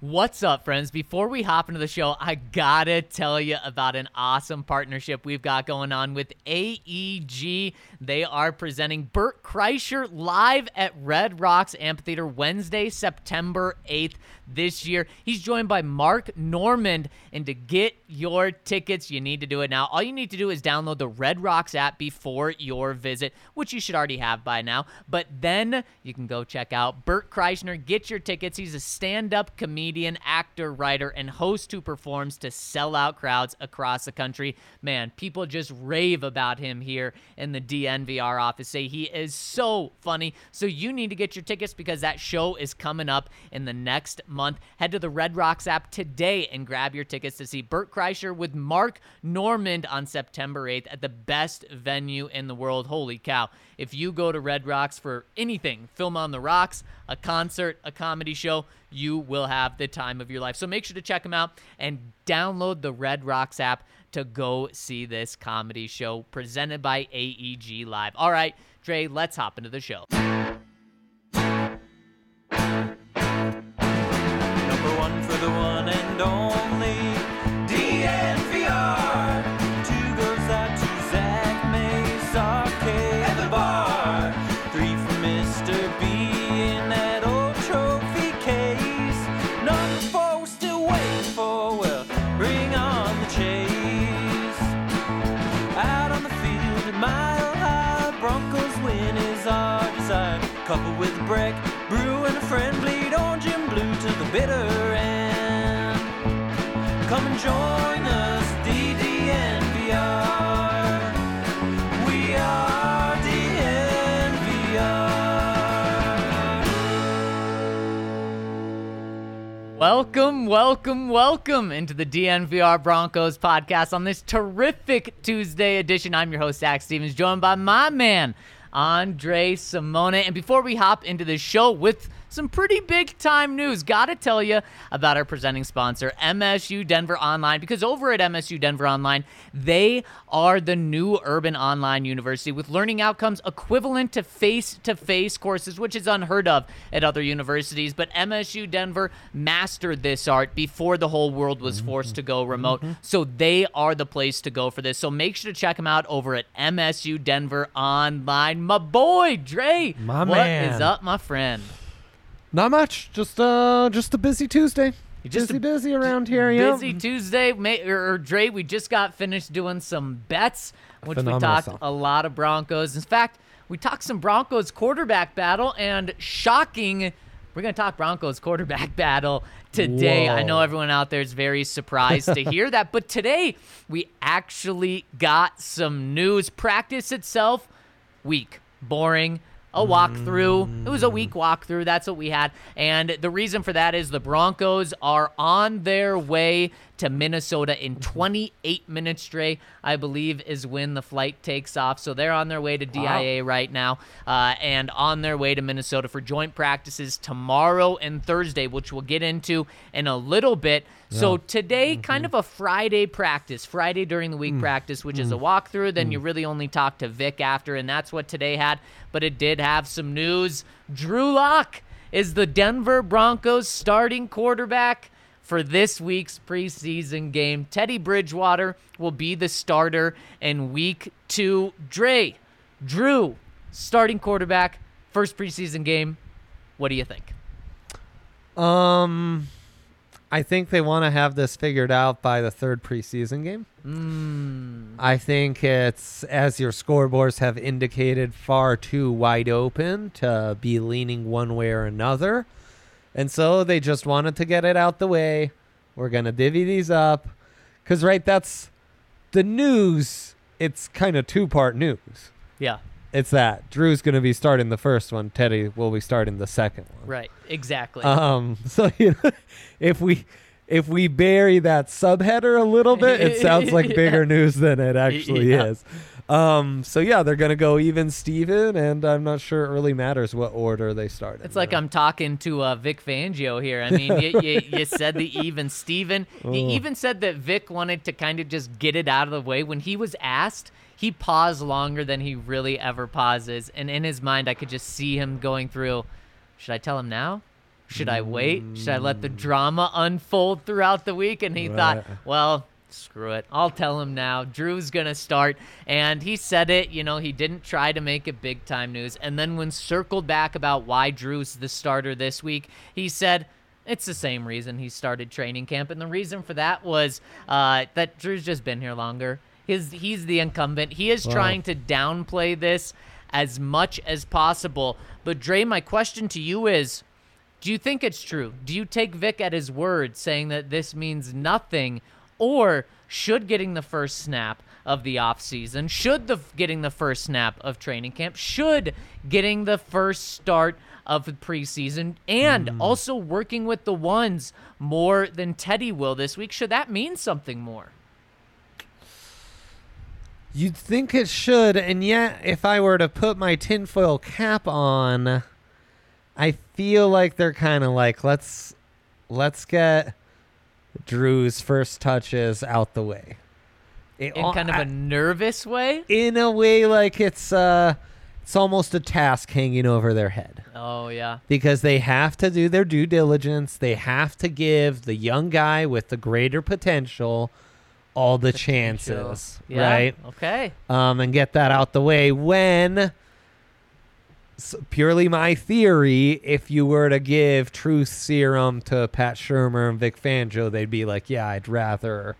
What's up, friends? Before we hop into the show, I gotta tell you about an awesome partnership we've got going on with AEG. They are presenting Bert Kreischer live at Red Rocks Amphitheater Wednesday, September 8th this year. He's joined by Mark Normand. And to get your tickets, you need to do it now. All you need to do is download the Red Rocks app before your visit, which you should already have by now. But then you can go check out Bert Kreischer. Get your tickets. He's a stand up comedian, actor, writer, and host who performs to sell out crowds across the country. Man, people just rave about him here in the DNVR office. Say he is so funny. So you need to get your tickets because that show is coming up in the next month. Head to the Red Rocks app today and grab your tickets to see Bert Kreischer with Mark Normand on September 8th at the best venue in the world. Holy cow. If you go to Red Rocks for anything, Film on the Rocks, a concert, a comedy show, you will have the time of your life. So make sure to check them out and download the Red Rocks app to go see this comedy show presented by AEG Live. All right, Dre, let's hop into the show. Number one for the one and only Couple with a break, brew and a friend bleed orange and blue to the bitter end. Come and join us, DDNVR. We are DNVR. Welcome, welcome, welcome into the DNVR Broncos podcast on this terrific Tuesday edition. I'm your host, Zac Stevens, joined by my man, Andre Simone. And before we hop into the show with some pretty big time news. Gotta tell you about our presenting sponsor, MSU Denver Online, because over at MSU Denver Online, they are the new urban online university with learning outcomes equivalent to face to face courses, which is unheard of at other universities. But MSU Denver mastered this art before the whole world was forced to go mm-hmm. remote. Mm-hmm. So they are the place to go for this. So make sure to check them out over at MSU Denver Online. My boy, Dre. My what man. is up, my friend? Not much. Just uh, just a busy Tuesday. Just busy, a busy around here. Yeah. Busy Tuesday, ma- or, or Dre. We just got finished doing some bets, which we talked stuff. a lot of Broncos. In fact, we talked some Broncos quarterback battle, and shocking, we're gonna talk Broncos quarterback battle today. I know everyone out there is very surprised to hear that, but today we actually got some news. Practice itself, weak, boring. A walkthrough. It was a weak mm. walkthrough. That's what we had. And the reason for that is the Broncos are on their way to mm-hmm. Minnesota in mm-hmm. 28 minutes, Dre, I believe, is when the flight takes off. So they're on their way to DIA right now uh, and on their way to Minnesota for joint practices tomorrow and Thursday, which we'll get into in a little bit. So today, mm-hmm. kind of a Friday practice, Friday during the week mm. practice, which is a mm. walkthrough. Then mm. you really only talk to Vic after, and that's what today had. But it did have some news. Drew Lock is the Denver Broncos starting quarterback for this week's preseason game. Teddy Bridgewater will be the starter in week two. Dre, Drew, starting quarterback, first preseason game. What do you think? Um, I think they want to have this figured out by the third preseason game. Mm. I think it's, as your scoreboards have indicated, far too wide open to be leaning one way or another. And so they just wanted to get it out the way. We're going to divvy these up. Because, right, that's the news. It's kind of two part news. Yeah. It's that Drew's going to be starting the first one, Teddy will be starting the second one. Right. Exactly. Um, so you know, if we if we bury that subheader a little bit, it sounds like bigger news than it actually Yeah. is. Um, so yeah, they're gonna go even Steven, and I'm not sure it really matters what order they start. in, It's like you? I'm talking to uh, Vic Fangio here. I mean, you, you, you said the even Steven. Oh. He even said that Vic wanted to kind of just get it out of the way. When he was asked, he paused longer than he really ever pauses. And in his mind, I could just see him going through should I tell him now? Should I wait? Should I let the drama unfold throughout the week? And he thought, well, screw it. I'll tell him now. Drew's going to start. And he said it. You know, he didn't try to make it big time news. And then when circled back about why Drew's the starter this week, he said, it's the same reason he started training camp. And the reason for that was uh, that Drew's just been here longer. His, he's the incumbent. He is Wow. trying to downplay this as much as possible. But Dre, my question to you is do you think it's true? Do you take Vic at his word saying that this means nothing? Or should getting the first snap of the offseason, should the getting the first snap of training camp, should getting the first start of the preseason, and hmm. also working with the ones more than Teddy will this week, should that mean something more? You'd think it should, and yet, if I were to put my tinfoil cap on, I feel like they're kind of like let's let's get Drew's first touches out the way. It- In kind of I- a nervous way? in a way, like it's uh, it's almost a task hanging over their head Oh, yeah. because they have to do their due diligence. They have to give the young guy with the greater potential all the chances, Yeah. right? Okay. um, and get that out the way when purely my theory if you were to give truth serum to pat shurmur and vic fangio they'd be like yeah i'd rather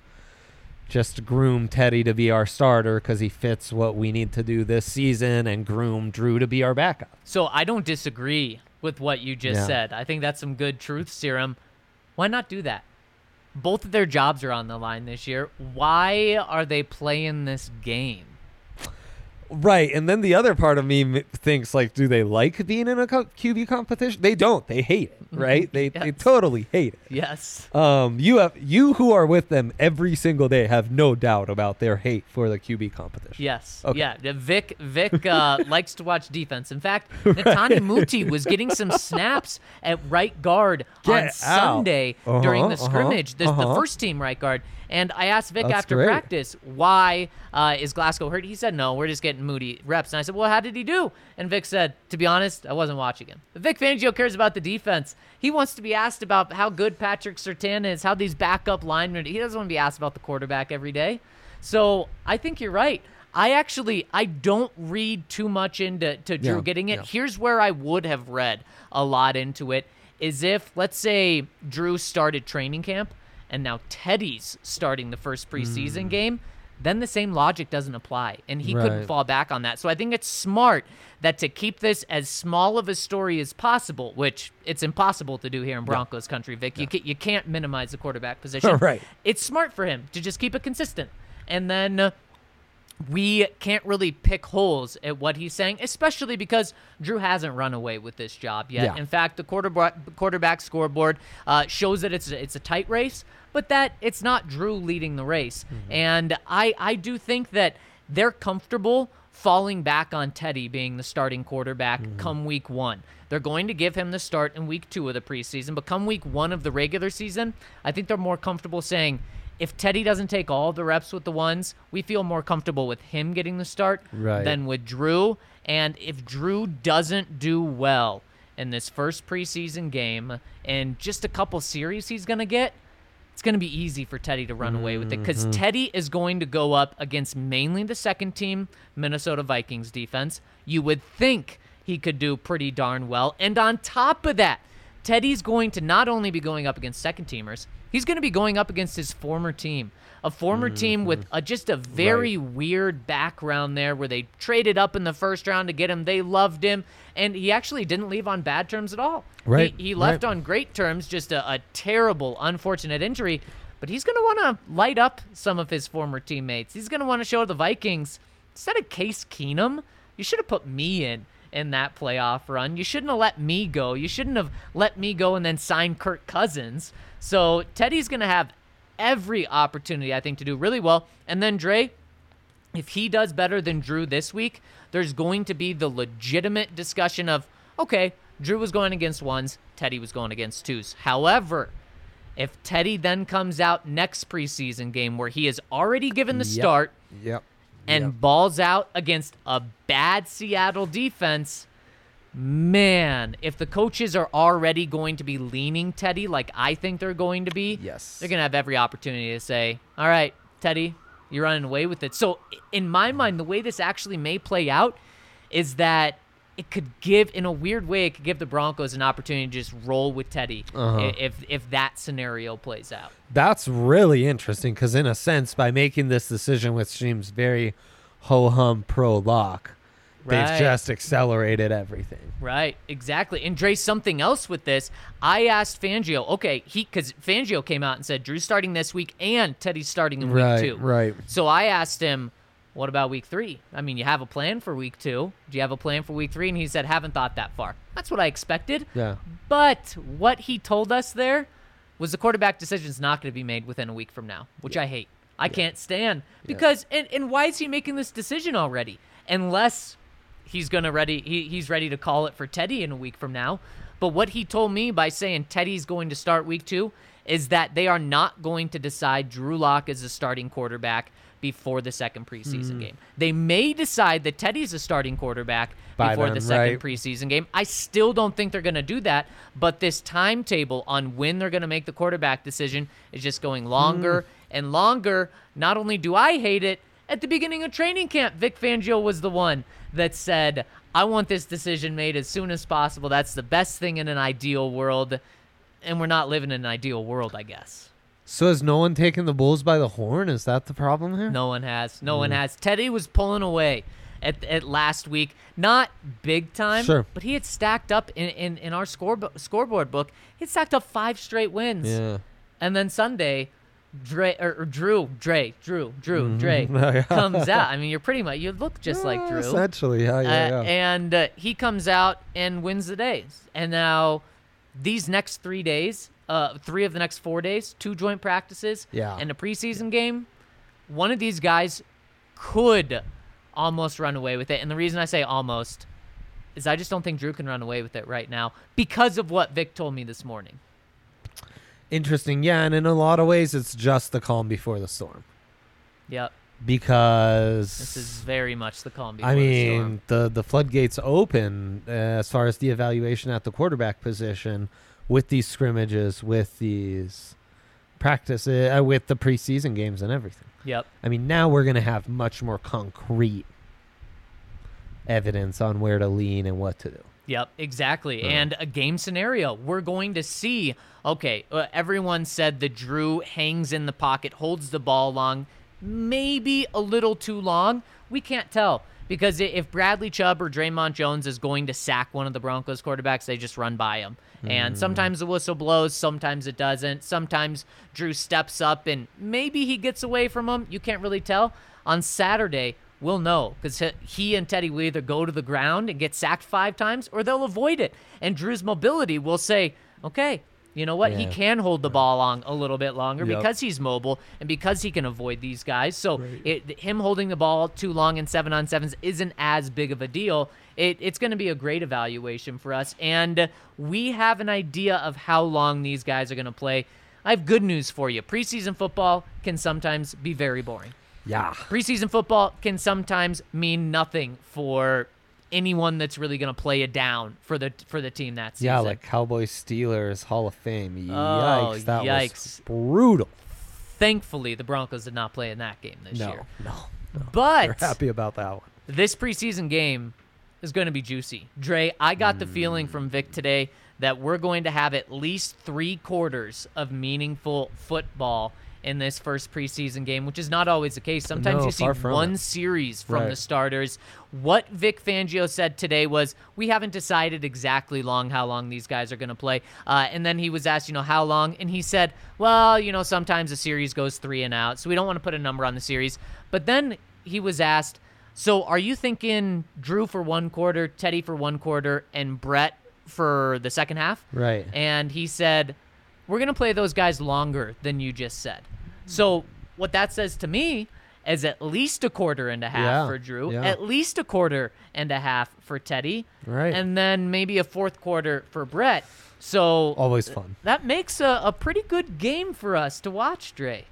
just groom teddy to be our starter because he fits what we need to do this season and groom drew to be our backup So I don't disagree with what you just Yeah. said. I think that's some good truth serum. Why not do that? Both of their jobs are on the line this year. Why are they playing this game? Right, and then the other part of me thinks like, do they like being in a co- QB competition? They don't. They hate it. Right? They they totally hate it. Yes. Um, you have you who are with them every single day have no doubt about their hate for the QB competition. Yes. Okay. Yeah. Vic Vic uh, likes to watch defense. In fact, Netane Muti was getting some snaps at right guard on out. Sunday during Uh-huh, the uh-huh, scrimmage, the, the uh-huh. first team right guard. And I asked Vic That's after great. practice, why uh, is Glasgow hurt? He said, no, we're just getting Muti reps. And I said, well, how did he do? And Vic said, to be honest, I wasn't watching him. But Vic Fangio cares about the defense. He wants to be asked about how good Patrick Surtain is, how these backup linemen. He doesn't want to be asked about the quarterback every day. So I think you're right. I actually I don't read too much into to Drew Yeah, getting it. yeah. Here's where I would have read a lot into it is if let's say Drew started training camp and now Teddy's starting the first preseason game, then the same logic doesn't apply and he couldn't fall back on that. So I think it's smart that to keep this as small of a story as possible, which it's impossible to do here in Broncos country, Vic. You you can't minimize the quarterback position. Right. It's smart for him to just keep it consistent. And then uh, we can't really pick holes at what he's saying, especially because Drew hasn't run away with this job yet. Yeah. In fact, the quarterback quarterback scoreboard uh, shows that it's a, it's a tight race, but that it's not Drew leading the race. And I I do think that they're comfortable falling back on Teddy being the starting quarterback come week one. They're going to give him the start in week two of the preseason, but come week one of the regular season, I think they're more comfortable saying if Teddy doesn't take all the reps with the ones, we feel more comfortable with him getting the start Right. than with Drew. And if Drew doesn't do well in this first preseason game and just a couple series he's going to get, it's going to be easy for Teddy to run away with it because mm-hmm. Teddy is going to go up against mainly the second team Minnesota Vikings defense. You would think he could do pretty darn well. And on top of that, Teddy's going to not only be going up against second teamers, he's going to be going up against his former team. A former team with mm-hmm. a, just a very weird background there where they traded up in the first round to get him. They loved him, and he actually didn't leave on bad terms at all. Right, He, he left right. on great terms, just a, a terrible, unfortunate injury. But he's going to want to light up some of his former teammates. He's going to want to show the Vikings instead of Case Keenum, you should have put me in in that playoff run. You shouldn't have let me go. You shouldn't have let me go and then sign Kirk Cousins. So Teddy's going to have every opportunity, I think, to do really well. And then Dre, if he does better than Drew this week, there's going to be the legitimate discussion of, okay, Drew was going against ones, Teddy was going against twos. However, if Teddy then comes out next preseason game where he is already given the Yep. start Yep. And Yep. balls out against a bad Seattle defense, man, if the coaches are already going to be leaning Teddy like I think they're going to be, Yes. they're going to have every opportunity to say, "All right, Teddy, you're running away with it." So, in my mind, the way this actually may play out is that it could give, in a weird way, it could give the Broncos an opportunity to just roll with Teddy Uh-huh. if if that scenario plays out. That's really interesting because, in a sense, by making this decision, which seems very ho hum pro lock, Right. they've just accelerated everything. Right, exactly. And Dre, something else with this, I asked Fangio, okay, he because Fangio came out and said Drew's starting this week and Teddy's starting in Right, week two. right. So I asked him, what about week three? I mean, you have a plan for week two. Do you have a plan for week three? And he said, haven't thought that far. That's what I expected. Yeah. But what he told us there was the quarterback decision's not going to be made within a week from now, which I hate. I can't stand because and, and why is he making this decision already? Unless he's gonna ready he, he's ready to call it for Teddy in a week from now. But what he told me by saying Teddy's going to start week two is that they are not going to decide Drew Lock as a starting quarterback before the second preseason Hmm. game. They may decide that Teddy's a starting quarterback By before then, the second right. preseason game. I still don't think they're going to do that, but this timetable on when they're going to make the quarterback decision is just going longer and longer. Not only do I hate it, at the beginning of training camp, Vic Fangio was the one that said, I want this decision made as soon as possible. That's the best thing in an ideal world. And we're not living in an ideal world, I guess. So has no one taken the Bulls by the horn? Is that the problem here? No one has. No Mm. one has. Teddy was pulling away at, at last week. Not big time, Sure. but he had stacked up in, in, in our score, scoreboard book. He had stacked up five straight wins. Yeah. And then Sunday, Dre or, or Drew, Dre, Drew, Drew, Mm-hmm. Dre comes out. I mean, you're pretty much you look just like Yeah, Drew. Essentially, yeah, Uh, yeah, yeah. and uh, he comes out and wins the days. And now, these next three days, uh, three of the next four days, two joint practices, Yeah. and a preseason game. One of these guys could almost run away with it. And the reason I say almost is I just don't think Drew can run away with it right now because of what Vic told me this morning. Interesting. Yeah, and in a lot of ways, it's just the calm before the storm Yep, because this is very much the calm before I the storm. mean, the the floodgates open uh, as far as the evaluation at the quarterback position with these scrimmages, with these practices, uh, with the preseason games and everything. Yep. I mean, now we're going to have much more concrete evidence on where to lean and what to do. Yep, exactly. And a game scenario. We're going to see, okay, uh, everyone said the Drew hangs in the pocket, holds the ball long, maybe a little too long. We can't tell. Because if Bradley Chubb or Dre'Mont Jones is going to sack one of the Broncos quarterbacks, they just run by him. And mm. sometimes the whistle blows, sometimes it doesn't. Sometimes Drew steps up and maybe he gets away from him. You can't really tell. On Saturday, we'll know because he and Teddy will either go to the ground and get sacked five times or they'll avoid it. And Drew's mobility will say, okay, you know what? He can hold the ball on a little bit longer Yep. because he's mobile and because he can avoid these guys. So it, him holding the ball too long in seven on sevens isn't as big of a deal. It, it's going to be a great evaluation for us. And we have an idea of how long these guys are going to play. I have good news for you. Preseason football can sometimes be very boring Yeah. preseason football can sometimes mean nothing for anyone that's really going to play it down for the for the team that season. Yeah, like Cowboys Steelers Hall of Fame. Oh, Yikes. that yikes. was brutal. thankfully the Broncos did not play in that game this No, year. no. no, But We're happy about that one. this preseason game is going to be juicy. Dre, I got the feeling mm. from Vic today that we're going to have at least three quarters of meaningful football in this first preseason game, which is not always the case. Sometimes No, you see one it. series from the starters. What Vic Fangio said today was, we haven't decided exactly long how long these guys are going to play. Uh, and then he was asked, you know, how long, and he said, well, you know, sometimes a series goes three and out, so we don't want to put a number on the series. But then he was asked, so are you thinking Drew for one quarter, Teddy for one quarter, and Brett for the second half? Right. And he said, We're going to play those guys longer than you just said. So, what that says to me is at least a quarter and a half Yeah, for Drew, yeah. at least a quarter and a half for Teddy, Right. and then maybe a fourth quarter for Brett. So, Always fun. that makes a, a pretty good game for us to watch, Dre.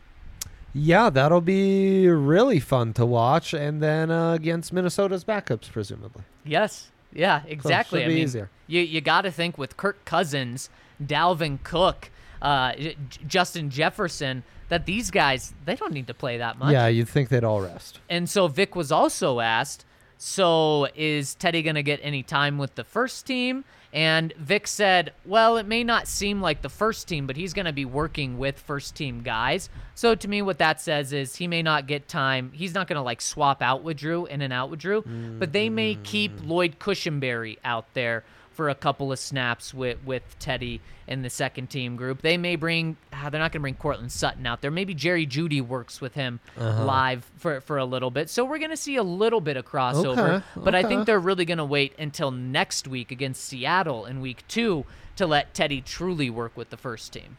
Yeah, that'll be really fun to watch, and then uh, against Minnesota's backups, presumably. Yes. Yeah, exactly. should I be mean, easier. you you got to think with Kirk Cousins, Dalvin Cook, uh, J- Justin Jefferson, that these guys they don't need to play that much. Yeah, you'd think they'd all rest. And so Vic was also asked, so is Teddy going to get any time with the first team? And Vic said, well, it may not seem like the first team, but he's going to be working with first team guys. So to me, what that says is he may not get time. He's not going to like swap out with Drew, in and out with Drew, but they may keep Lloyd Cushenberry out there for a couple of snaps with, with Teddy in the second team group. They may bring, ah, they're not going to bring Courtland Sutton out there. Maybe Jerry Jeudy works with him live for, for a little bit. So we're going to see a little bit of crossover. Okay, But I think they're really going to wait until next week against Seattle in week two to let Teddy truly work with the first team.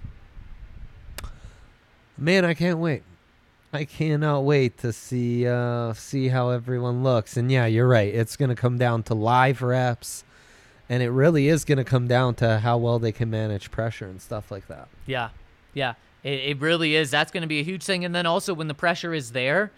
Man, I can't wait. I cannot wait to see uh, see how everyone looks. And yeah, you're right. It's going to come down to live reps, and it really is going to come down to how well they can manage pressure and stuff like that. Yeah, yeah, it, it really is. That's going to be a huge thing. And then also when the pressure is there,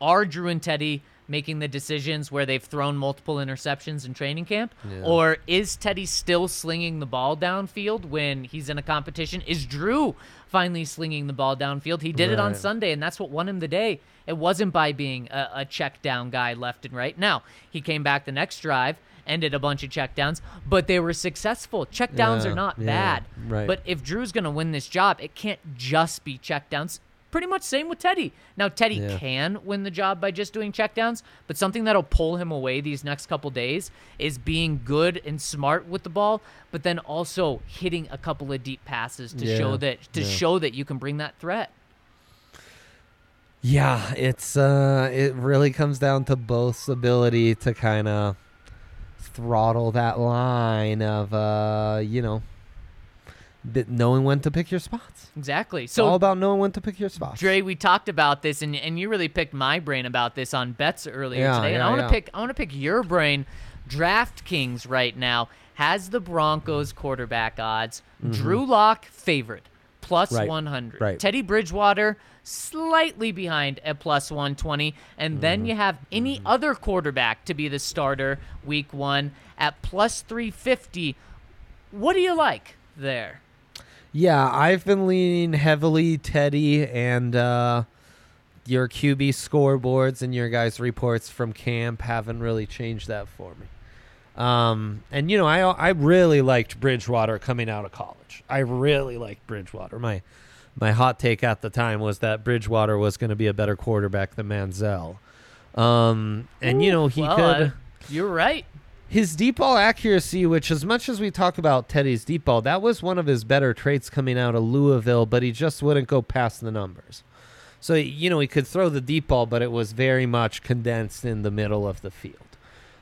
are Drew and Teddy making the decisions where they've thrown multiple interceptions in training camp, Yeah. or is Teddy still slinging the ball downfield when he's in a competition? Is Drew finally slinging the ball downfield? He did it on Sunday, and that's what won him the day. It wasn't by being a, a check down guy left and right. Now he came back the next drive. Ended a bunch of check downs, but they were successful. Check downs Yeah, are not yeah, bad. right. But if Drew's going to win this job, it can't just be checkdowns. Pretty much same with Teddy. Now Teddy Yeah. can win the job by just doing checkdowns, but something that'll pull him away these next couple days is being good and smart with the ball, but then also hitting a couple of deep passes to show that to show that you can bring that threat. Yeah, it's uh, it really comes down to both's ability to kind of throttle that line of uh, you know, th- knowing when to pick your spots. Exactly. It's So all about knowing when to pick your spots. Dre, we talked about this, and, and you really picked my brain about this on bets earlier Yeah, today. And yeah, I want to yeah. pick I want to pick your brain. DraftKings right now has the Broncos quarterback odds. Drew Lock favorite plus Mm-hmm. Right, 100. right. Teddy Bridgewater slightly behind at plus 120, and Mm-hmm. then you have any other quarterback to be the starter week one at plus 350. What do you like there? Yeah, I've been leaning heavily Teddy and uh, your QB scoreboards and your guys' reports from camp haven't really changed that for me. Um, and you know, I I really liked Bridgewater coming out of college. I really liked Bridgewater. My my hot take at the time was that Bridgewater was going to be a better quarterback than Manziel. Um, and you know, he well, could uh, you're right. his deep ball accuracy, which as much as we talk about Teddy's deep ball, that was one of his better traits coming out of Louisville, but he just wouldn't go past the numbers. So, you know, he could throw the deep ball, but it was very much condensed in the middle of the field.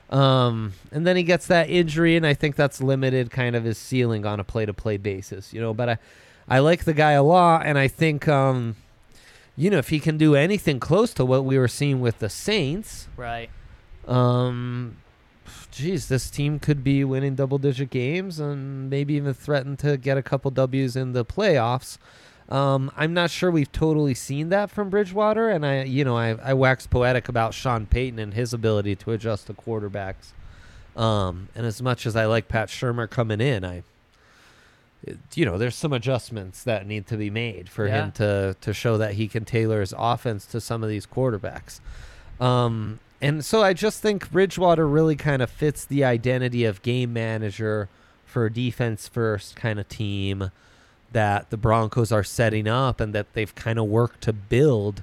Um, and then he gets that injury, and I think that's limited kind of his ceiling on a play to play basis, you know. But I, I like the guy a lot, and I think, um, you know, if he can do anything close to what we were seeing with the Saints, Right. um, geez, this team could be winning double digit games and maybe even threaten to get a couple W's in the playoffs. Um, I'm not sure we've totally seen that from Bridgewater, and I, you know, I, I wax poetic about Sean Payton and his ability to adjust the quarterbacks. Um, and as much as I like Pat Shurmur coming in, I, you know, there's some adjustments that need to be made for Yeah. him to to show that he can tailor his offense to some of these quarterbacks. Um, and so I just think Bridgewater really kind of fits the identity of game manager for a defense first kind of team that the Broncos are setting up and that they've kind of worked to build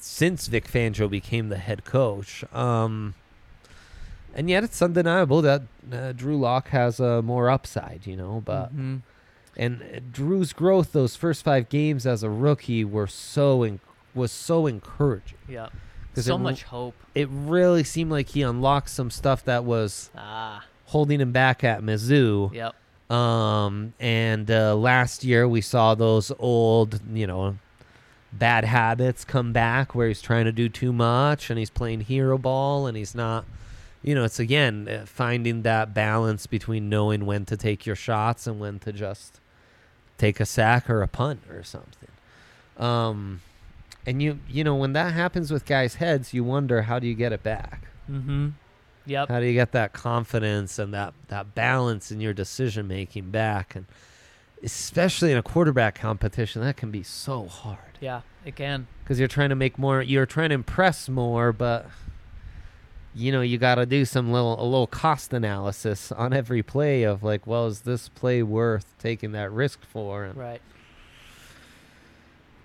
since Vic Fangio became the head coach. Um, and yet it's undeniable that uh, Drew Lock has uh, more upside, you know. But Mhm. And uh, Drew's growth those first five games as a rookie were so en- was so encouraging. Yep. 'Cause So it- much hope. It really seemed like he unlocked some stuff that was Ah. holding him back at Mizzou. Yep. Um, and uh, last year we saw those old, you know, bad habits come back where he's trying to do too much and he's playing hero ball and he's not, you know, it's again uh, finding that balance between knowing when to take your shots and when to just take a sack or a punt or something. Um, and you, you know, when that happens with guys' heads, you wonder how do you get it back? Mm-hmm. Yep. How do you get that confidence and that, that balance in your decision making back? And especially in a quarterback competition, that can be so hard Yeah, it can. because you're trying to make more, you're trying to impress more, but you know you got to do some little a little cost analysis on every play of like, well, is this play worth taking that risk for? And Right.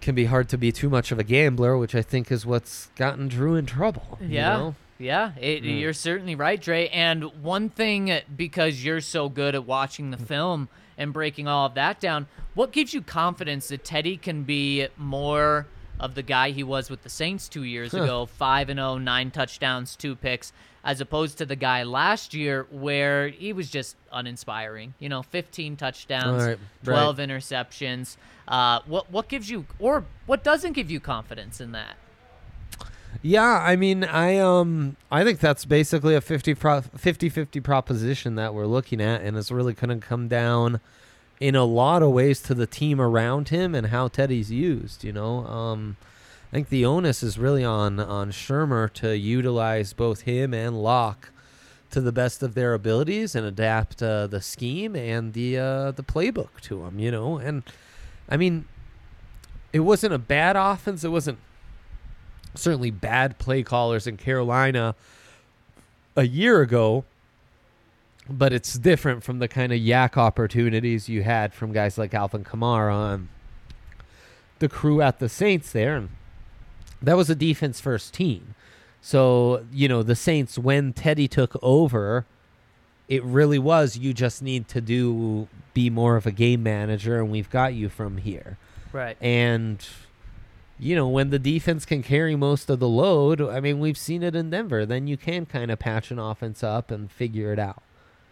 can be hard to be too much of a gambler, which I think is what's gotten Drew in trouble. you Yeah. know? Yeah, it, Mm. you're certainly right, Dre. And one thing, because you're so good at watching the film and breaking all of that down, what gives you confidence that Teddy can be more of the guy he was with the Saints two years Huh. ago, five and 0, nine touchdowns, two picks, as opposed to the guy last year where he was just uninspiring. You know, 15 touchdowns, Right, right. 12 interceptions. Uh, what what gives you, or what doesn't give you confidence in that? Yeah, I mean, I um I think that's basically a 50 pro- 50-50 proposition that we're looking at and it's really going to come down in a lot of ways to the team around him and how Teddy's used, you know. Um I think the onus is really on on Shurmur to utilize both him and Lock to the best of their abilities and adapt uh, the scheme and the uh, the playbook to them, you know. And I mean, it wasn't a bad offense. It wasn't certainly bad play callers in Carolina a year ago, but it's different from the kind of YAC opportunities you had from guys like Alvin Kamara and the crew at the Saints there. And that was a defense first team. So, you know, the Saints, when Teddy took over, it really was you just need to do be more of a game manager, and we've got you from here. Right. And you know, when the defense can carry most of the load, I mean, we've seen it in Denver, then you can kind of patch an offense up and figure it out.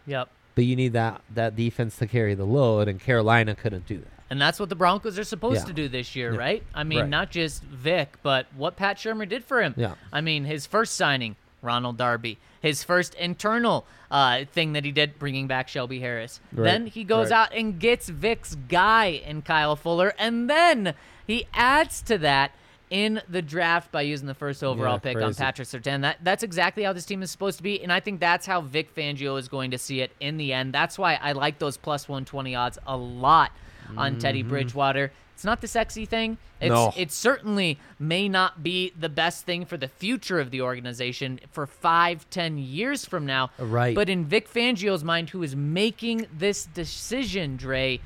Yep. But you need that that defense to carry the load, and Carolina couldn't do that. And that's what the Broncos are supposed Yeah. to do this year, Yeah. right? I mean, Right. not just Vic, but what Pat Shurmur did for him. Yeah. I mean, his first signing, Ronald Darby. His first internal uh, thing that he did, bringing back Shelby Harris. Right. Then he goes Right. out and gets Vic's guy in Kyle Fuller. And then he adds to that in the draft by using the first overall Yeah, pick on. Patrick Surtain. That that's exactly how this team is supposed to be, and I think that's how Vic Fangio is going to see it in the end. That's why I like those plus one twenty odds a lot on Teddy Bridgewater. It's not the sexy thing. It's Mm-hmm. No. it certainly may not be the best thing for the future of the organization for five, ten years from now. Right. But in Vic Fangio's mind, who is making this decision, Dre,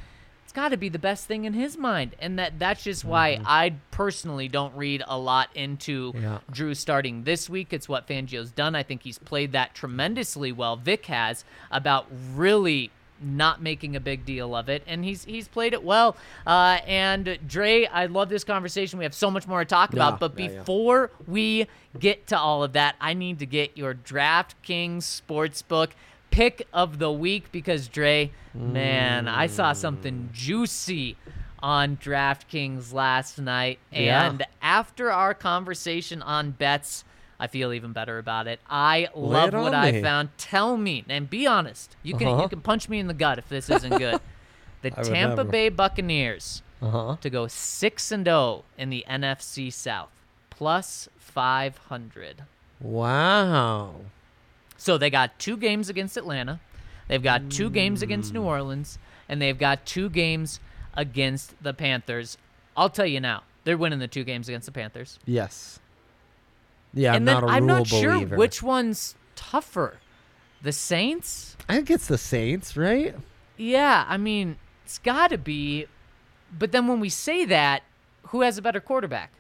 it's got to be the best thing in his mind, and that that's just why I personally don't read a lot into Yeah. Drew starting this week. It's what Fangio's done. I think he's played that tremendously well. Vic has about really not making a big deal of it, and he's he's played it well. Uh, and Dre, I love this conversation. We have so much more to talk Yeah, about, but yeah, yeah. before we get to all of that, I need to get your DraftKings sportsbook pick of the week because Dre, man, I saw something juicy on DraftKings last night, Yeah. and after our conversation on bets. I feel even better about it. I love it what on I found. Tell me and be honest. You can Uh-huh. you can punch me in the gut if this isn't good. The I Tampa. Bay Buccaneers Uh huh. to go 6 and 0 in the NFC South, plus 500. Wow. So they got two games against Atlanta. They've got two games against Mm. New Orleans and they've got two games against the Panthers. I'll tell you now, they're winning the two games against the Panthers. Yes. Yeah, and I'm then not a I'm not sure believer. which one's tougher. The Saints? I think it's the Saints, right? Yeah, I mean, it's got to be. But then when we say that, who has a better quarterback?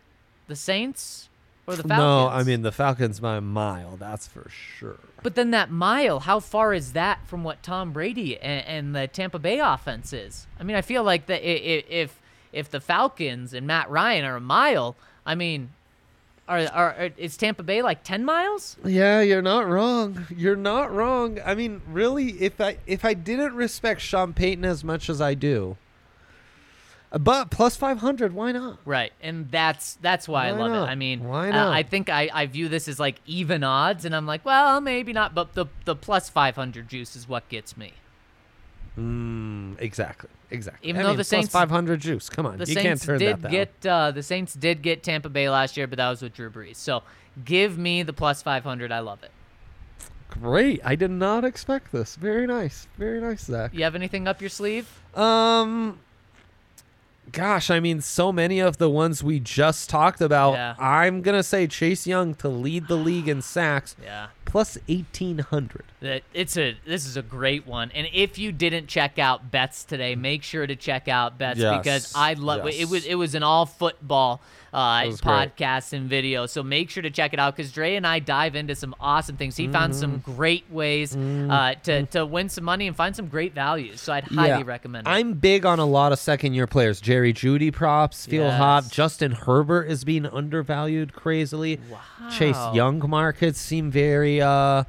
The Saints or the Falcons? No, I mean the Falcons by a mile. That's for sure. But then that mile, how far is that from what Tom Brady and, and the Tampa Bay offense is? I mean, I feel like that if if the Falcons and Matt Ryan are a mile, I mean, are are, are is Tampa Bay like ten miles? Yeah, you're not wrong. You're not wrong. I mean, really, if I if I didn't respect Sean Payton as much as I do, but plus five hundred, why not? Right, and that's that's why, I love not? it. I mean, Why uh, not? I think I, I view this as like even odds, and I'm like, well, maybe not, but the the plus five hundred juice is what gets me. Mm, exactly, exactly. Even I though mean, the Saints- 500 juice. Come on, The you Saints can't turn did get uh, the Saints did get Tampa Bay last year, but that was with Drew Brees. So give me the plus five hundred. I love it. Great. I did not expect this. Very nice. Very nice, Zac. You have anything up your sleeve? Um, gosh, I mean, so many of the ones we just talked about. Yeah. I'm gonna say Chase Young to lead the league in sacks, Yeah. plus eighteen hundred. It's a this is a great one. And if you didn't check out bets today, mm. make sure to check out bets Yes, because I love yes. it. Was it was an all football uh, was great. podcast and video. So make sure to check it out because Dre and I dive into some awesome things. He found some Mm-hmm. great ways uh, to to win some money and find some great values. So I'd highly recommend it. I'm big on a lot of second year players. Jerry Jeudy props feel hot. Yes. Justin Herbert is being undervalued crazily. Wow. Chase Young markets seem very uh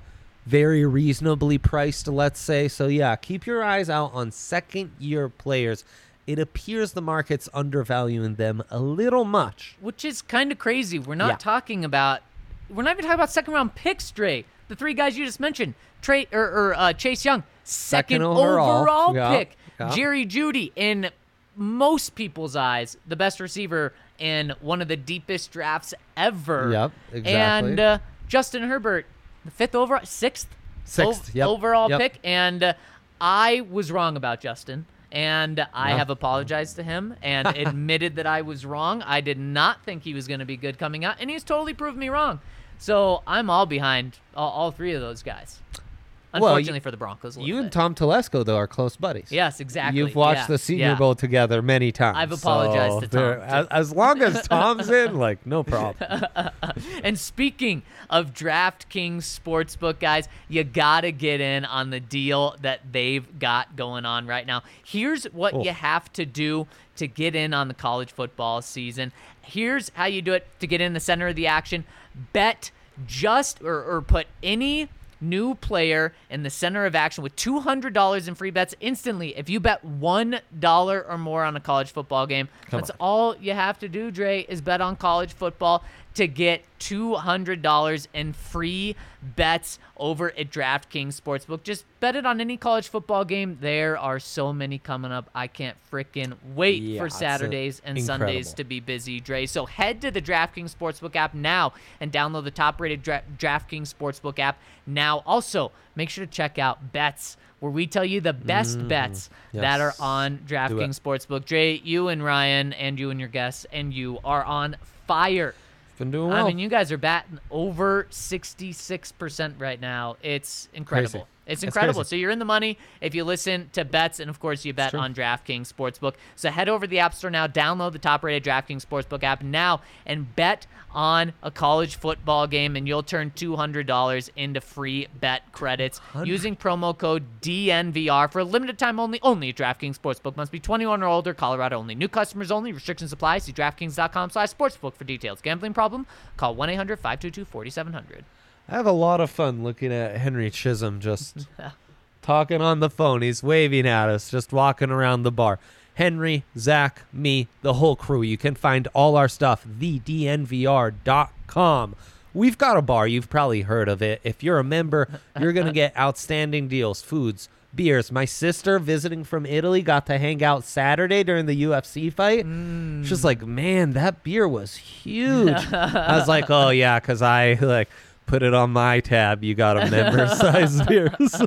very reasonably priced, let's say. So yeah, keep your eyes out on second year players. It appears the market's undervaluing them a little much. which is kind of crazy. We're not Yeah. talking about we're not even talking about second round picks, Dre. The three guys you just mentioned, Trey or, or uh, Chase Young, second, Second overall. overall, Yeah, pick. yeah. Jerry Jeudy, in most people's eyes, the best receiver in one of the deepest drafts ever. Yep, exactly. And uh, Justin Herbert, the fifth overall, sixth, Sixth, ov- yep, overall yep. pick, and uh, I was wrong about Justin. And I Yeah. have apologized to him and admitted that I was wrong. I did not think he was going to be good coming out, and he's totally proved me wrong. So I'm all behind all, all three of those guys. Well, Unfortunately you- for the Broncos, You and bit. Tom Telesco though are close buddies. Yes, exactly. You've watched Yeah, the Senior yeah. Bowl together many times. I've apologized so to Tom. As, as long as Tom's in, like no problem. And speaking of DraftKings Sportsbook, guys, you got to get in on the deal that they've got going on right now. Here's what Oh. you have to do to get in on the college football season. Here's how you do it to get in the center of the action. Bet just or, or put any new player in the center of action with $200 in free bets instantly if you bet $1 or more on a college football game. That's on. all you have to do, Dre, is bet on college football to get $200 in free bets over at DraftKings Sportsbook. Just bet it on any college football game. There are so many coming up. I can't freaking wait Yeah, for uh, Saturdays and Sundays to be busy, Dre. So head to the DraftKings Sportsbook app now and download the top rated Dra- DraftKings Sportsbook app now. Also, make sure to check out Bets. Where we tell you the best bets that are Mm, on DraftKings Sportsbook. Dre, you and Ryan, and you and your guests, and you are on fire. Been doing well. I mean, you guys are batting over 66% right now. It's incredible. crazy. It's incredible. So you're in the money if you listen to bets, and of course you bet on DraftKings Sportsbook. So head over to the App Store now, download the top-rated DraftKings Sportsbook app now, and bet on a college football game, and you'll turn $200 into free bet credits using promo code DNVR for a limited time only. Only at DraftKings Sportsbook must be 21 or older. Colorado only. New customers only. Restrictions apply. See DraftKings.com/sportsbook for details. Gambling problem? Call 1-800-522-4700. I have a lot of fun looking at Henry Chisholm just talking on the phone. He's waving at us, just walking around the bar. Henry, Zac, me, the whole crew. You can find all our stuff, thednvr.com. We've got a bar. You've probably heard of it. If you're a member, you're going to get outstanding deals, foods, beers. My sister visiting from Italy got to hang out Saturday during the UFC fight. She's mm. like, man, that beer was huge. I was like, oh, yeah, because I like put it on my tab. You got a member size beer. So,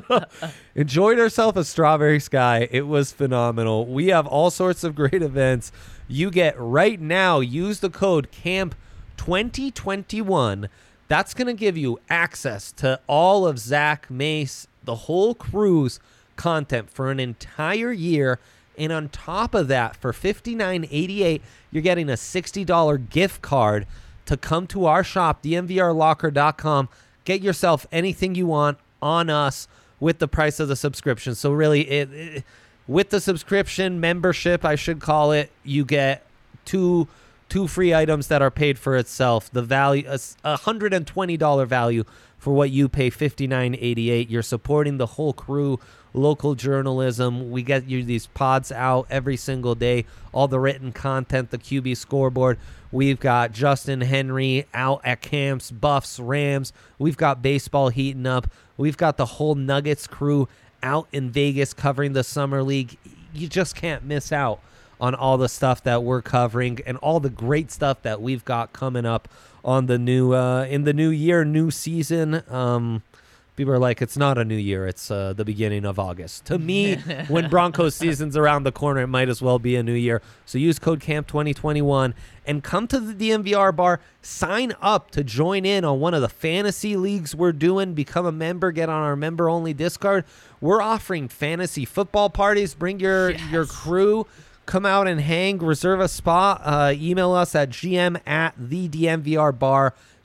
enjoyed herself a strawberry sky. It was phenomenal. We have all sorts of great events. You get right now, use the code CAMP 2021. That's going to give you access to all of Zac Mace, the whole cruise content for an entire year. And on top of that, for $59.88, you're getting a $60 gift card to come to our shop, dnvrlocker.com. Get yourself anything you want on us with the price of the subscription. So really, it, it with the subscription membership, I should call it, you get two two free items that are paid for itself. The value a hundred and twenty dollar value for what you pay fifty nine eighty eight. You're supporting the whole crew, local journalism. We get you these pods out every single day. All the written content, the QB scoreboard. We've got Justin Henry out at camps, Buffs, Rams. We've got baseball heating up. We've got the whole Nuggets crew out in Vegas covering the summer league. You just can't miss out on all the stuff that we're covering and all the great stuff that we've got coming up on the new uh, in the new year, new season. Um, people are like, it's not a new year; it's uh, the beginning of August. To me, when Broncos season's around the corner, it might as well be a new year. So use code Camp 2021 and come to the DNVR bar. Sign up to join in on one of the fantasy leagues we're doing. Become a member. Get on our member-only Discord. We're offering fantasy football parties. Bring your your crew come out and hang, reserve a spot, uh, email us at gm at the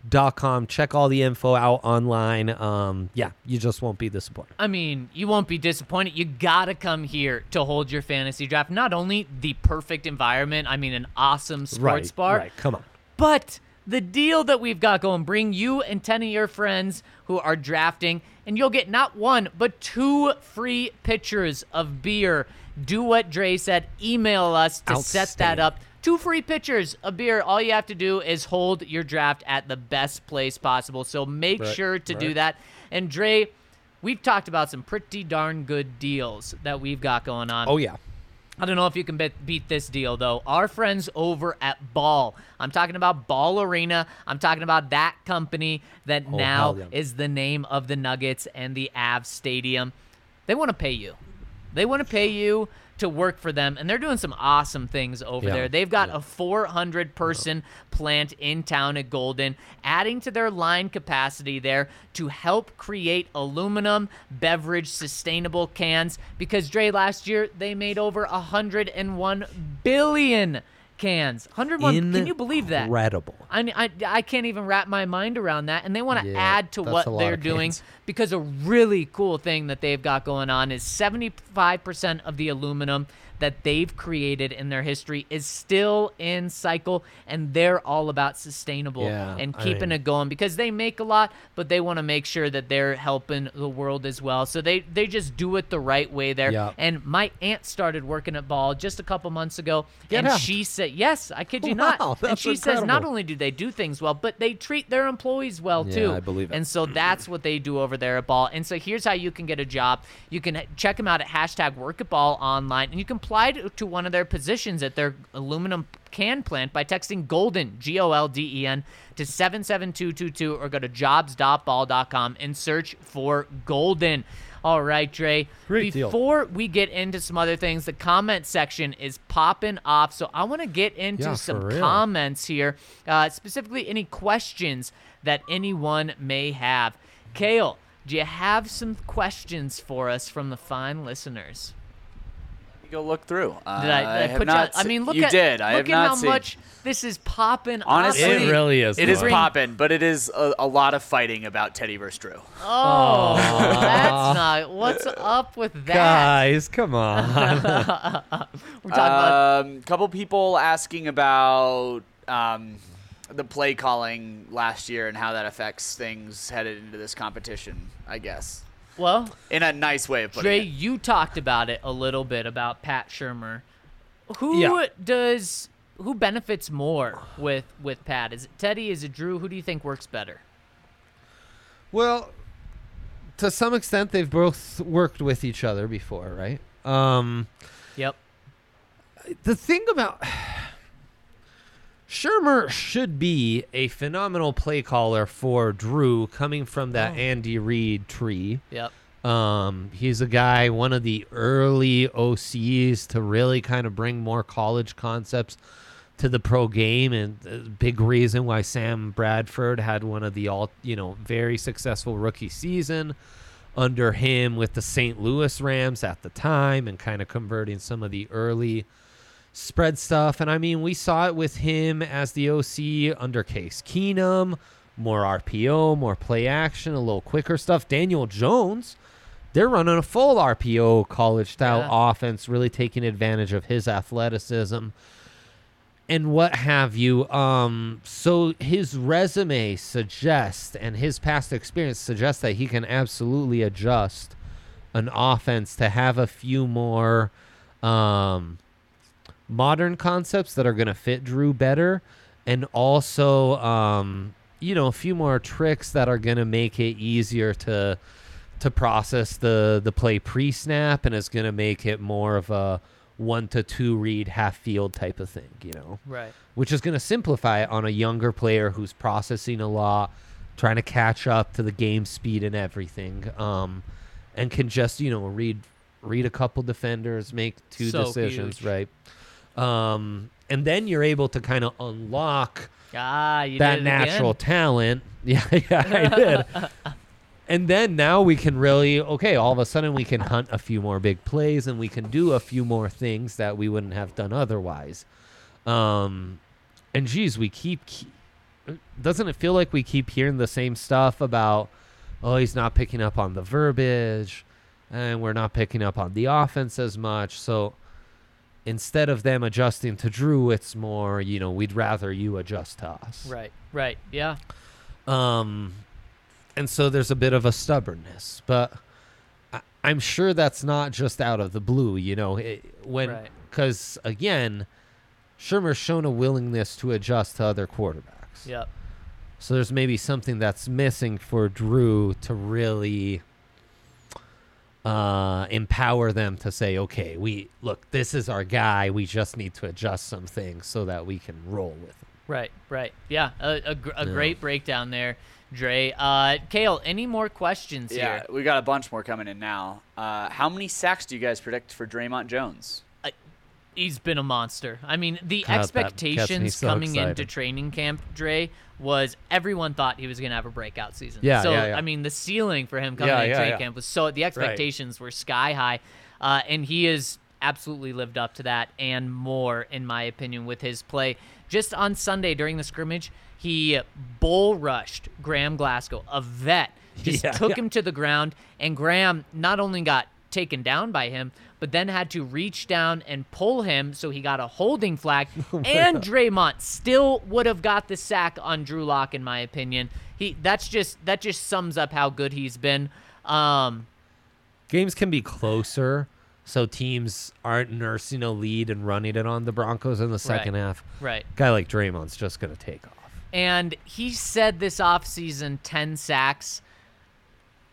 dnvrbar.com. Check all the info out online. Um, yeah, you just won't be disappointed. I mean, you won't be disappointed. You gotta come here to hold your fantasy draft. Not only the perfect environment, I mean, an awesome sports right, bar, Right, come on. but the deal that we've got going bring you and 10 of your friends who are drafting and you'll get not one but two free pitchers of beer do what Dre said email us to set that up two free pitchers a beer all you have to do is hold your draft at the best place possible so make Right, sure to do that and Dre we've talked about some pretty darn good deals that we've got going on Oh, yeah. I don't know if you can bet, beat this deal, though. Our friends over at Ball. I'm talking about Ball Arena. I'm talking about that company that Oh, now yeah. is the name of the Nuggets and the Avs Stadium. They want to pay you. They want to pay you to work for them, and they're doing some awesome things over Yeah. there. They've got a 400 person plant in town at Golden, adding to their line capacity there to help create aluminum beverage sustainable cans. Because Dre, last year they made over 101 billion cans. 101. Can you believe that? Incredible. I, I, I can't even wrap my mind around that. And they want to Yeah, add to what they're doing cans. because a really cool thing that they've got going on is 75% of the aluminum that they've created in their history is still in cycle and they're all about sustainable Yeah, and I keeping mean- it going because they make a lot but they want to make sure that they're helping the world as well so they they just do it the right way there Yeah. and my aunt started working at ball just a couple months ago Get and out. she said yes i kid you Wow, not and she says not only do they do things well but they treat their employees well Yeah, too I believe it. and so that's what they do over there at Ball. And so here's how you can get a job. You can check them out at hashtag Work at Ball online, and you can apply to, to one of their positions at their aluminum can plant by texting Golden G O L D E N to seven seven two two two or go to jobs.ball.com and search for Golden. All right, Dre. Great deal. Before we get into some other things, the comment section is popping off. So I want to get into Yeah, some real. comments here, uh, specifically any questions that anyone may have. Kale, do you have some questions for us from the fine listeners? Go look through. Did I, did I have put you? not I mean, look you at did. I look have at not how seen. much this is popping. Honestly. It really is. It is popping, but it is a, a lot of fighting about Teddy versus Drew. Oh, that's not. What's up with that? Guys, come on. We're talking about. Um, couple people asking about um, the play calling last year and how that affects things headed into this competition. I guess Well, in a nice way of putting Dre, it. you talked about it a little bit about Pat Shurmur. Who Yeah. does who benefits more with with Pat? Is it Teddy? Is it Drew? Who do you think works better? Well, to some extent, they've both worked with each other before, right? Um, Yep. the thing about Shurmur should be a phenomenal play caller for Drew coming from that Andy Reid tree. Yep. Um, he's a guy, one of the early OCs to really kind of bring more college concepts to the pro game, and big reason why Sam Bradford had one of the all, you know, very successful rookie season. under him with the St. Louis Rams at the time and kind of converting some of the early spread stuff. And I mean, we saw it with him as the OC under Case Keenum, more RPO, more play action, a little quicker stuff. Daniel Jones, they're running a full RPO college style Yeah. offense, really taking advantage of his athleticism and what have you. Um, so his resume suggests, and his past experience suggests that he can absolutely adjust an offense to have a few more um, modern concepts that are going to fit Drew better, and also, um, you know, a few more tricks that are going to make it easier to to process the the play pre snap, and is going to make it more of a one to two read half field type of thing. You know Right. which is going to simplify it on a younger player who's processing a lot, trying to catch up to the game speed and everything, um, and can just you know read read a couple defenders, make two So decisions, huge. right? Um, and then you're able to kind of unlock Ah, you that natural again. talent. Yeah, yeah, I did. and then now we can really okay. All of a sudden, we can hunt a few more big plays, and we can do a few more things that we wouldn't have done otherwise. Um, and geez, we keep. ke- Doesn't it feel like we keep hearing the same stuff about? Oh, he's not picking up on the verbiage, and we're not picking up on the offense as much. So instead of them adjusting to Drew, it's more, you know, we'd rather you adjust to us. Right. Right. Yeah. Um, and so there's a bit of a stubbornness, but I, I'm sure that's not just out of the blue, you know, it, when Right. because again, Shurmur's shown a willingness to adjust to other quarterbacks. Yep. So there's maybe something that's missing for Drew to really uh, empower them to say, okay, we look, this is our guy. We just need to adjust some things so that we can roll with him. Right, right. Yeah, a, a, gr- a Yeah. great breakdown there, Dre. Uh, Kale, any more questions Yeah, here? we got a bunch more coming in now. Uh, how many sacks do you guys predict for Dre'Mont Jones? He's been a monster. I mean, the God, that gets me expectations so coming into training camp, Dre, was everyone thought he was going to have a breakout season. Yeah, So, yeah, yeah. I mean, the ceiling for him coming Yeah, into training camp was so, the expectations were sky high. Uh, and he has absolutely lived up to that and more, in my opinion, with his play. Just on Sunday during the scrimmage, he bull rushed Graham Glasgow, a vet, just took him to the ground. And Graham not only got taken down by him, but then had to reach down and pull him, so he got a holding flag. and Dre'Mont still would have got the sack on Drew Lock, in my opinion. He that's just that just sums up how good he's been. Um, Games can be closer, so teams aren't nursing a lead and running it on the Broncos in the second half. right. guy like Dre'Mont's just going to take off. And he said this offseason 10 sacks.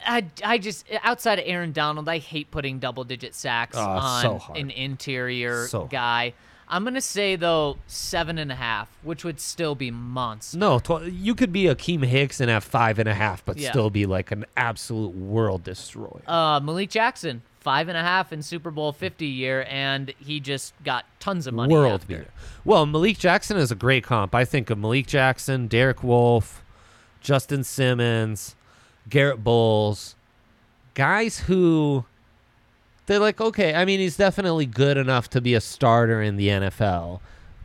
I, I just outside of Aaron Donald, I hate putting double digit sacks Oh, on so an interior So guy. I'm gonna say though seven and a half, which would still be months. No, tw- you could be Akiem Hicks and have five and a half, but Yeah. still be like an absolute world destroyer. Uh, Malik Jackson, five and a half in Super Bowl 50 year, and he just got tons of money. world after. beater. Well, Malik Jackson is a great comp. I think of Malik Jackson, Derek Wolfe, Justin Simmons, Garett Bolles, guys who they're like, okay, I mean, he's definitely good enough to be a starter in the NFL,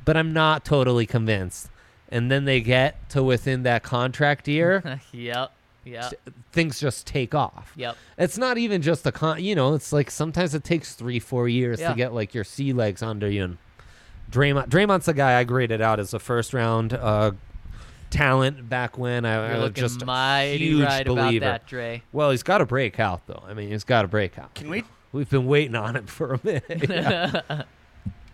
but I'm not totally convinced. And then they get to within that contract year, yep. Yep. things just take off. Yep. It's not even just a con. You know, it's like sometimes it takes three, four years Yeah. to get like your sea legs under you. And Dre'Mont, Dre'Mont's the guy I graded out as a first round uh, talent back when I, I You're was looking just a mighty huge right believer. about that, Dre. Well, he's got to break out though. I mean, he's got to break out. Can we We've been waiting on him for a minute. Yeah.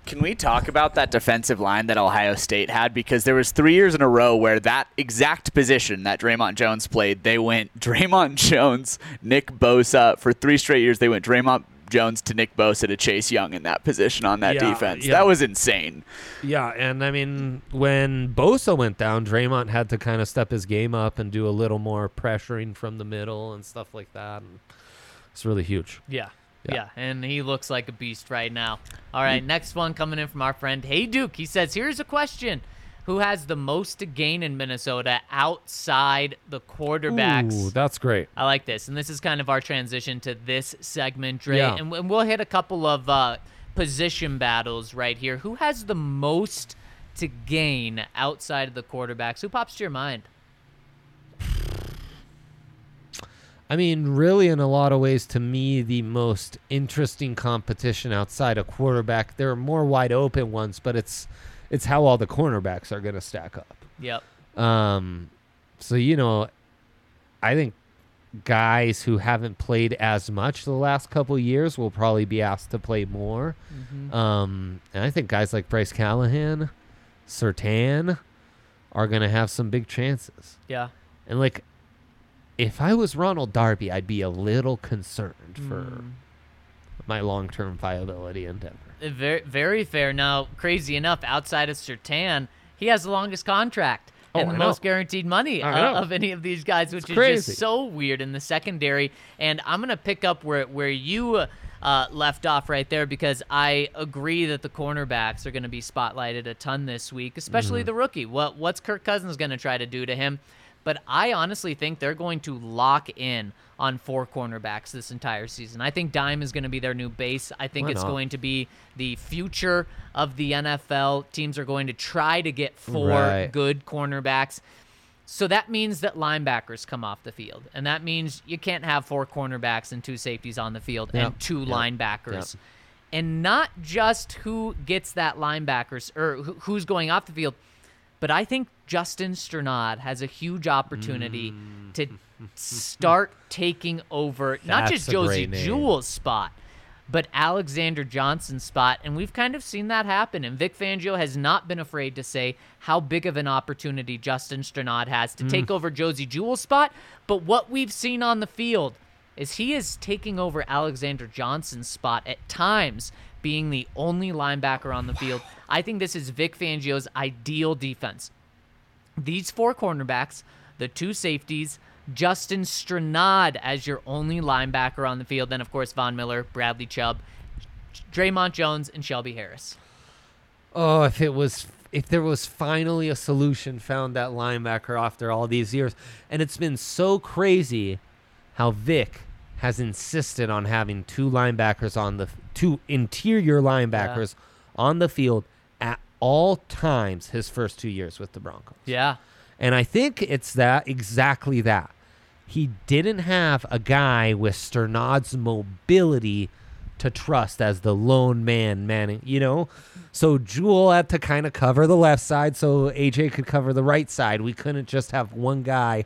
Can we talk about that defensive line that Ohio State had? Because there was three years in a row where that exact position that Dre'Mont Jones played, they went Dre'Mont Jones, Nick Bosa. For three straight years, they went Dre'Mont Jones to Nick Bosa to Chase Young in that position on that Yeah, defense. yeah. That was insane. Yeah, and I mean, when Bosa went down, Dre'Mont had to kind of step his game up and do a little more pressuring from the middle and stuff like that. And it's really huge. Yeah. Yeah. yeah. and he looks like a beast right now. All right, next one coming in from our friend Hey Duke. He says, "Here's a question: Who has the most to gain in Minnesota outside the quarterbacks? Ooh, that's great. I like this, and this is kind of our transition to this segment, Dre. Yeah. And, and we'll hit a couple of uh, position battles right here. Who has the most to gain outside of the quarterbacks? Who pops to your mind? I mean, really, in a lot of ways, to me, the most interesting competition outside a quarterback. There are more wide open ones, but it's it's how all the cornerbacks are going to stack up. Yep. Um, so you know, I think guys who haven't played as much the last couple years will probably be asked to play more. Um, and I think guys like Bryce Callahan, Surtain, are going to have some big chances. Yeah. And like, if I was Ronald Darby, I'd be a little concerned for Mm. my long-term viability in Denver. Very, very fair. Now, crazy enough, outside of Surtain, he has the longest contract Oh, and the most guaranteed money uh, of any of these guys, which is crazy. just so weird in the secondary. And I'm gonna pick up where where you uh, left off right there because I agree that the cornerbacks are gonna be spotlighted a ton this week, Mm-hmm. especially the rookie. What what's Kirk Cousins gonna try to do to him? But I honestly think they're going to lock in on four cornerbacks this entire season. I think Dime is going to be their new base. I think Why it's not? going to be the future of the NFL. Teams are going to try to get four Right. good cornerbacks. So that means that linebackers come off the field. And that means you can't have four cornerbacks and two safeties on the field Yep. and two Yep. linebackers. Yep. And not just who gets that linebackers or who's going off the field, but I think Justin Strnad has a huge opportunity mm. to start taking over not That's just Josey. Jewell's spot, but Alexander Johnson's spot. And we've kind of seen that happen. And Vic Fangio has not been afraid to say how big of an opportunity Justin Strnad has to Mm. take over Josey Jewell's spot. But what we've seen on the field is he is taking over Alexander Johnson's spot at times, being the only linebacker on the field. I think this is Vic Fangio's ideal defense. These four cornerbacks, the two safeties, Justin Strnad as your only linebacker on the field, then of course Von Miller, Bradley Chubb, Dre'Mont Jones, and Shelby Harris. Oh, if it was if there was finally a solution found that linebacker after all these years. And it's been so crazy how Vic has insisted on having two linebackers on the two interior linebackers on the field at all times his first two years with the Broncos. Yeah. And I think it's that exactly that. He didn't have a guy with Strnad's mobility to trust as the lone man manning, you know? So Jewell had to kind of cover the left side so AJ could cover the right side. We couldn't just have one guy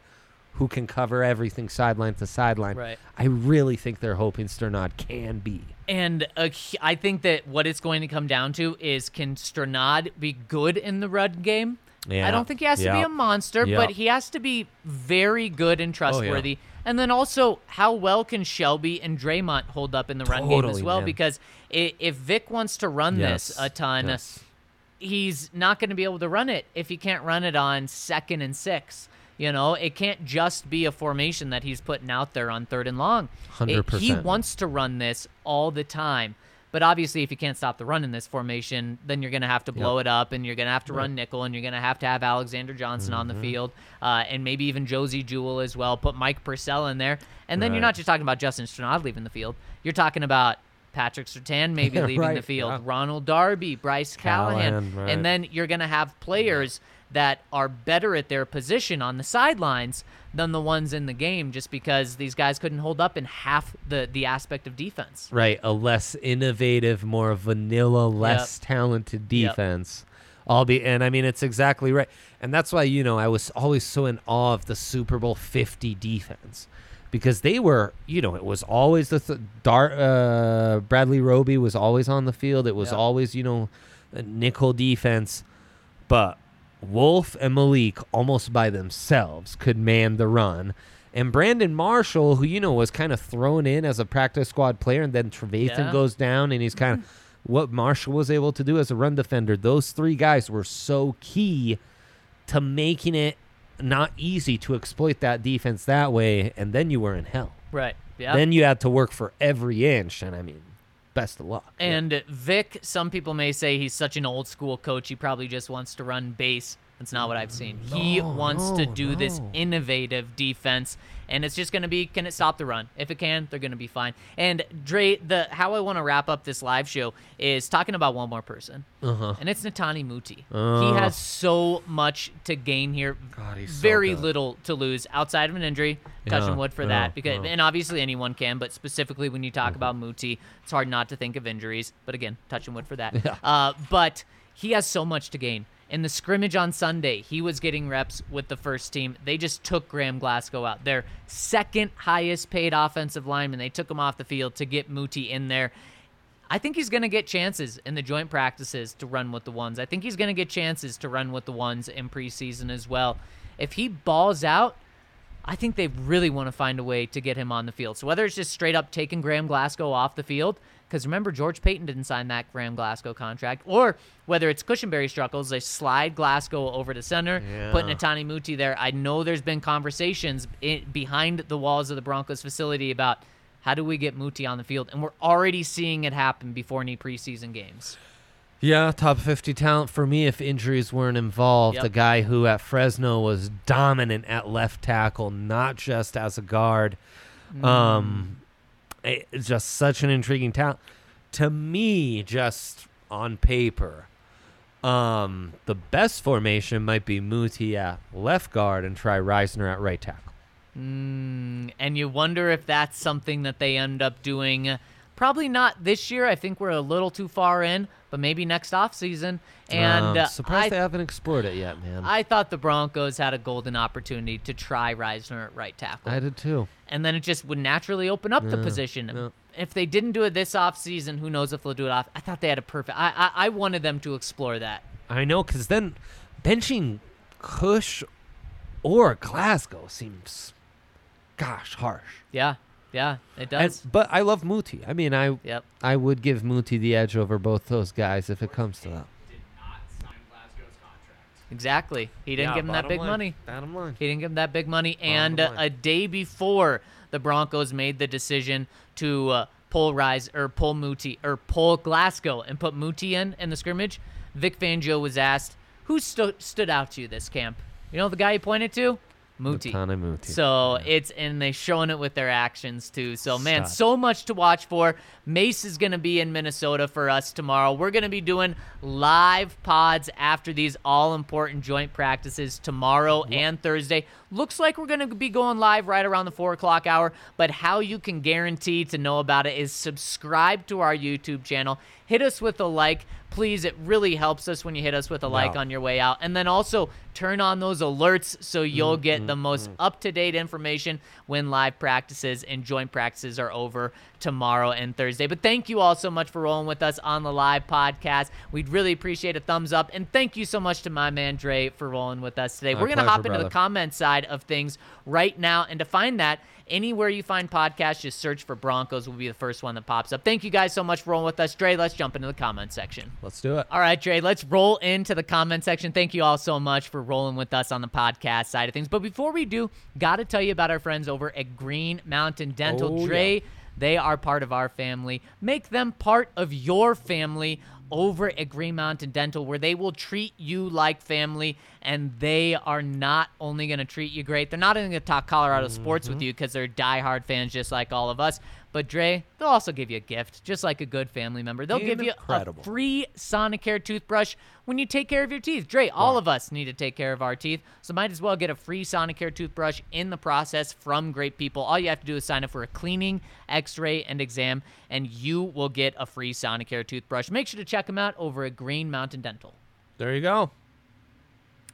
who can cover everything sideline to sideline. Right. I really think they're hoping Strnad can be. And uh, I think that what it's going to come down to is can Strnad be good in the run game? Yeah. I don't think he has to be a monster, Yeah. but he has to be very good and oh, trustworthy. And then also, how well can Shelby and Dre'Mont hold up in the run game as well? man. Because if Vic wants to run this a ton, Yes. he's not going to be able to run it if he can't run it on second and six. You know, it can't just be a formation that he's putting out there on third and long. It- He wants to run this all the time. But obviously, if you can't stop the run in this formation, then you're going to have to blow it up, and you're going to have to run nickel, and you're going to have to have Alexander Johnson on Mm-hmm. the field, uh, and maybe even Josey Jewell as well. Put Mike Purcell in there, and then you're not just talking about Justin Strnad leaving the field. You're talking about Patrick Surtain maybe leaving the field, yeah. Ronald Darby, Bryce Callahan, Callahan, right. and then you're going to have players that are better at their position on the sidelines than the ones in the game just because these guys couldn't hold up in half the, the aspect of defense. Right, a less innovative, more vanilla, less talented Yep. defense. All be and I mean it's exactly right. And that's why, you know, I was always so in awe of the Super Bowl 50 defense. Because they were, you know, it was always the th- Dar- uh, Bradley Roby was always on the field. It was Yep. always, you know, a nickel defense. But Wolfe and Malik almost by themselves could man the run. And Brandon Marshall, who you know was kind of thrown in as a practice squad player, and then Trevathan Yeah. goes down, and he's kind of what Marshall was able to do as a run defender. Those three guys were so key to making it not easy to exploit that defense that way, and then you were in hell. Right. Yeah. Then you had to work for every inch, and I mean, best of luck. Yeah. And Vic, some people may say he's such an old school coach, he probably just wants to run base That's not what I've seen. he No, wants to no, do this innovative defense, and it's just going to be can it stop the run? If it can, they're going to be fine. And Dre, the how I want to wrap up this live show is talking about one more person, Uh-huh. and it's Netane Muti. He Oh. has so much to gain here, God, he's so very good. little to lose outside of an injury. Touching Yeah, wood for yeah, that, because yeah. and obviously anyone can, but specifically when you talk Mm-hmm. about Muti, it's hard not to think of injuries. But again, touching wood for that. Uh, but he has so much to gain. In the scrimmage on Sunday, he was getting reps with the first team. They just took Graham Glasgow out, their second highest paid offensive lineman. They took him off the field to get Muti in there. I think he's going to get chances in the joint practices to run with the ones. I think he's going to get chances to run with the ones in preseason as well. If he balls out, I think they really want to find a way to get him on the field. So whether it's just straight up taking Graham Glasgow off the field, because remember George Paton didn't sign that Graham Glasgow contract, or whether it's Cushenberry struggles, they slide Glasgow over to center, put Yeah. Netane Muti there. I know there's been conversations in, behind the walls of the Broncos facility about how do we get Muti on the field, and we're already seeing it happen before any preseason games. Yeah, top 50 talent for me if injuries weren't involved. Yep. The guy who at Fresno was dominant at left tackle, not just as a guard. Um, it- it's just such an intriguing talent. To me, just on paper, um, the best formation might be Muti at left guard and try Risner at right tackle. Mm, and you wonder if that's something that they end up doing. Probably not this year. I think we're a little too far in, but maybe next offseason. And um, uh, surprised I, they haven't explored it yet, man. I thought the Broncos had a golden opportunity to try Risner at right tackle. I did too. and then it just would naturally open up the position. yeah. If they didn't do it this offseason, who knows if they'll do it off. I thought they had a perfect. I I, I wanted them to explore that. I know, because then benching Cush or Glasgow seems, gosh, harsh. Yeah, yeah, it And, does. but I love Muti. I mean, I yep. I would give Muti the edge over both those guys if it comes to that. Exactly. He didn't give him that big money. Bottom line. He didn't give him that big money. And uh, line. a day before the Broncos made the decision to uh, pull Rise or pull Muti or pull Glasgow and put Muti in in the scrimmage, Vic Fangio was asked, "Who sto- stood out to you this camp?" You know the guy he pointed to, Muti. Netane Muti. So it's and they showing it with their actions too. So man, Stud. so much to watch for. Mace is gonna be in Minnesota for us tomorrow. We're gonna be doing live pods after these all important joint practices tomorrow and Thursday. Looks like we're gonna be going live right around the four o'clock hour. But how you can guarantee to know about it is subscribe to our YouTube channel. Hit us with a like. Please, it really helps us when you hit us with a like on your way out. And then also turn on those alerts so you'll get the mm-hmm. most mm-hmm. up to date information when live practices and joint practices are over tomorrow and Thursday. But thank you all so much for rolling with us on the live podcast. We'd really appreciate a thumbs up. And thank you so much to my man Dre for rolling with us today. My We're going to hop into brother. the comment side of things right now. And to find that, anywhere you find podcasts, just search for Broncos will be the first one that pops up. Thank you guys so much for rolling with us. Dre, let's jump into the comment section. Let's do it. All right, Dre, let's roll into the comment section. Thank you all so much for rolling with us on the podcast side of things. But before we do, got to tell you about our friends over at Green Mountain Dental. Oh, Dre, yeah. They are part of our family. Make them part of your family over at Green Mountain Dental, where they will treat you like family. And they are not only going to treat you great, they're not only going to talk Colorado sports Mm-hmm. with you because they're diehard fans just like all of us. But Dre, they'll also give you a gift, just like a good family member. They'll give you a Incredible. free Sonicare toothbrush when you take care of your teeth. Dre, all of us need to take care of our teeth, so might as well get a free Sonicare toothbrush in the process from great people. All you have to do is sign up for a cleaning, x-ray, and exam, and you will get a free Sonicare toothbrush. Make sure to check them out over at Green Mountain Dental. There you go.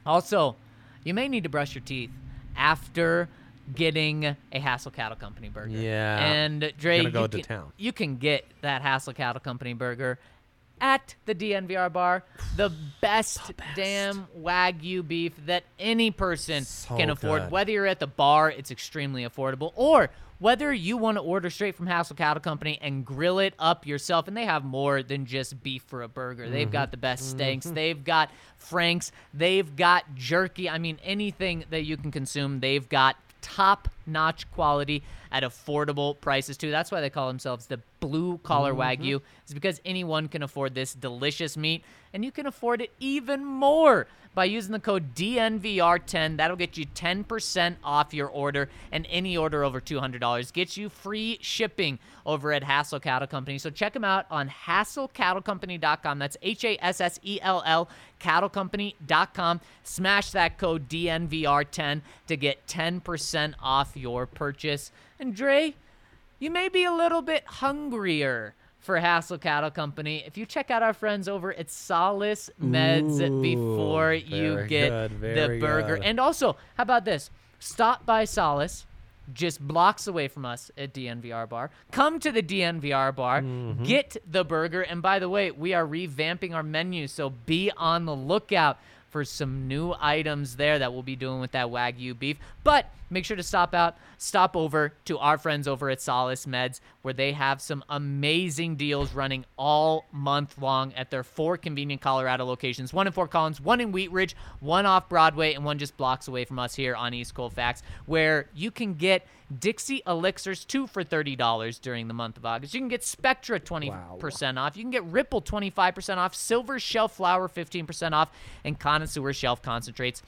Also, you may need to brush your teeth after getting a Hassell Cattle Company burger. Yeah. And Dre, you go to can, town. you can get that Hassell Cattle Company burger at the DNVR bar. The best, damn Wagyu beef that any person So can afford. good. Whether you're at the bar, it's extremely affordable, or whether you want to order straight from Hassell Cattle Company and grill it up yourself, and they have more than just beef for a burger. They've Mm-hmm. got the best steaks. They've got franks. They've got jerky. I mean, anything that you can consume, they've got top notch quality at affordable prices too. That's why they call themselves the blue collar mm-hmm. wagyu. It's because anyone can afford this delicious meat, and you can afford it even more by using the code DNVR10. That'll get you 10% off your order, and any order over $200 gets you free shipping over at Hassell Cattle Company. So check them out on HassellCattleCompany.com. That's H A S S E L L cattlecompany.com. Smash that code DNVR10 to get 10% off your purchase. And Dre, you may be a little bit hungrier for Hassell Cattle Company if you check out our friends over at Solace Meds Ooh, before you get good, the burger. good. And also, how about this? Stop by Solace, just blocks away from us at DNVR Bar. Come to the DNVR Bar, Mm-hmm. get the burger. And by the way, we are revamping our menu, so be on the lookout for some new items there that we'll be doing with that Wagyu beef. But make sure to stop out, stop over to our friends over at Solace Meds, where they have some amazing deals running all month long at their four convenient Colorado locations one in Fort Collins, one in Wheat Ridge, one off Broadway, and one just blocks away from us here on East Colfax, where you can get Dixie Elixirs two for $30 during the month of August. You can get Spectra 20% off. You can get Ripple 25% off, Silver Shelf Flour 15% off, and Connoisseur Shelf Concentrates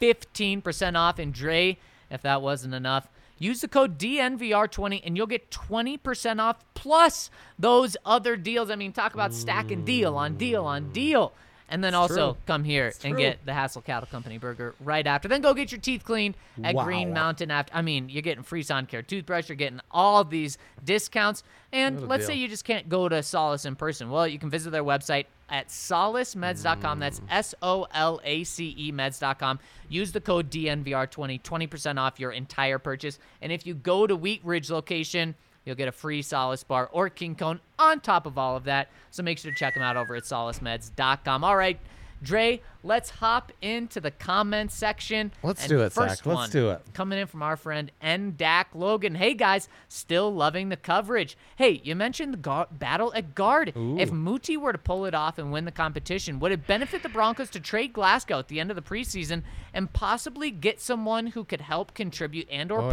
15% off. And Dre, if that wasn't enough, use the code DNVR20 and you'll get 20% off plus those other deals. I mean, talk about stacking deal on deal on deal. And then also true. come here It's and true. get the Hassell Cattle Company burger right after. Then go get your teeth cleaned at Wow. Green Mountain after. I mean, you're getting free Sonicare toothbrush, you're getting all these discounts. And let's say you just can't go to Solace in person. Well, you can visit their website at solacemeds.com. That's mm. S O L A C E meds.com. Use the code DNVR20, 20% off your entire purchase. And if you go to Wheat Ridge location, you'll get a free Solace bar or King Cone on top of all of that. So make sure to check them out over at solacemeds.com. All right. Dre, let's hop into the comment section. Let's And do it, first Zach. Let's do it. Coming in from our friend N. Dak Logan. Hey guys, still loving the coverage. Hey, you mentioned the gu- battle at guard. If Muti were to pull it off and win the competition, would it benefit the Broncos to trade Glasgow at the end of the preseason and possibly get someone who could help contribute and/or Oh, yeah.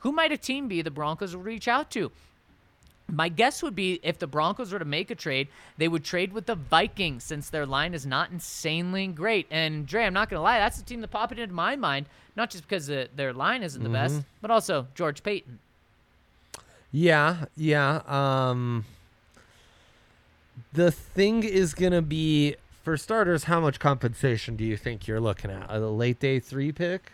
Who might a team be the Broncos would reach out to? My guess would be if the Broncos were to make a trade, they would trade with the Vikings since their line is not insanely great. And Dre, I'm not going to lie, that's the team that popped into my mind, not just because uh, their line isn't the best, but also George Paton. Yeah, yeah. Um the thing is gonna be for starters, how much compensation do you think you're looking at? A late day three pick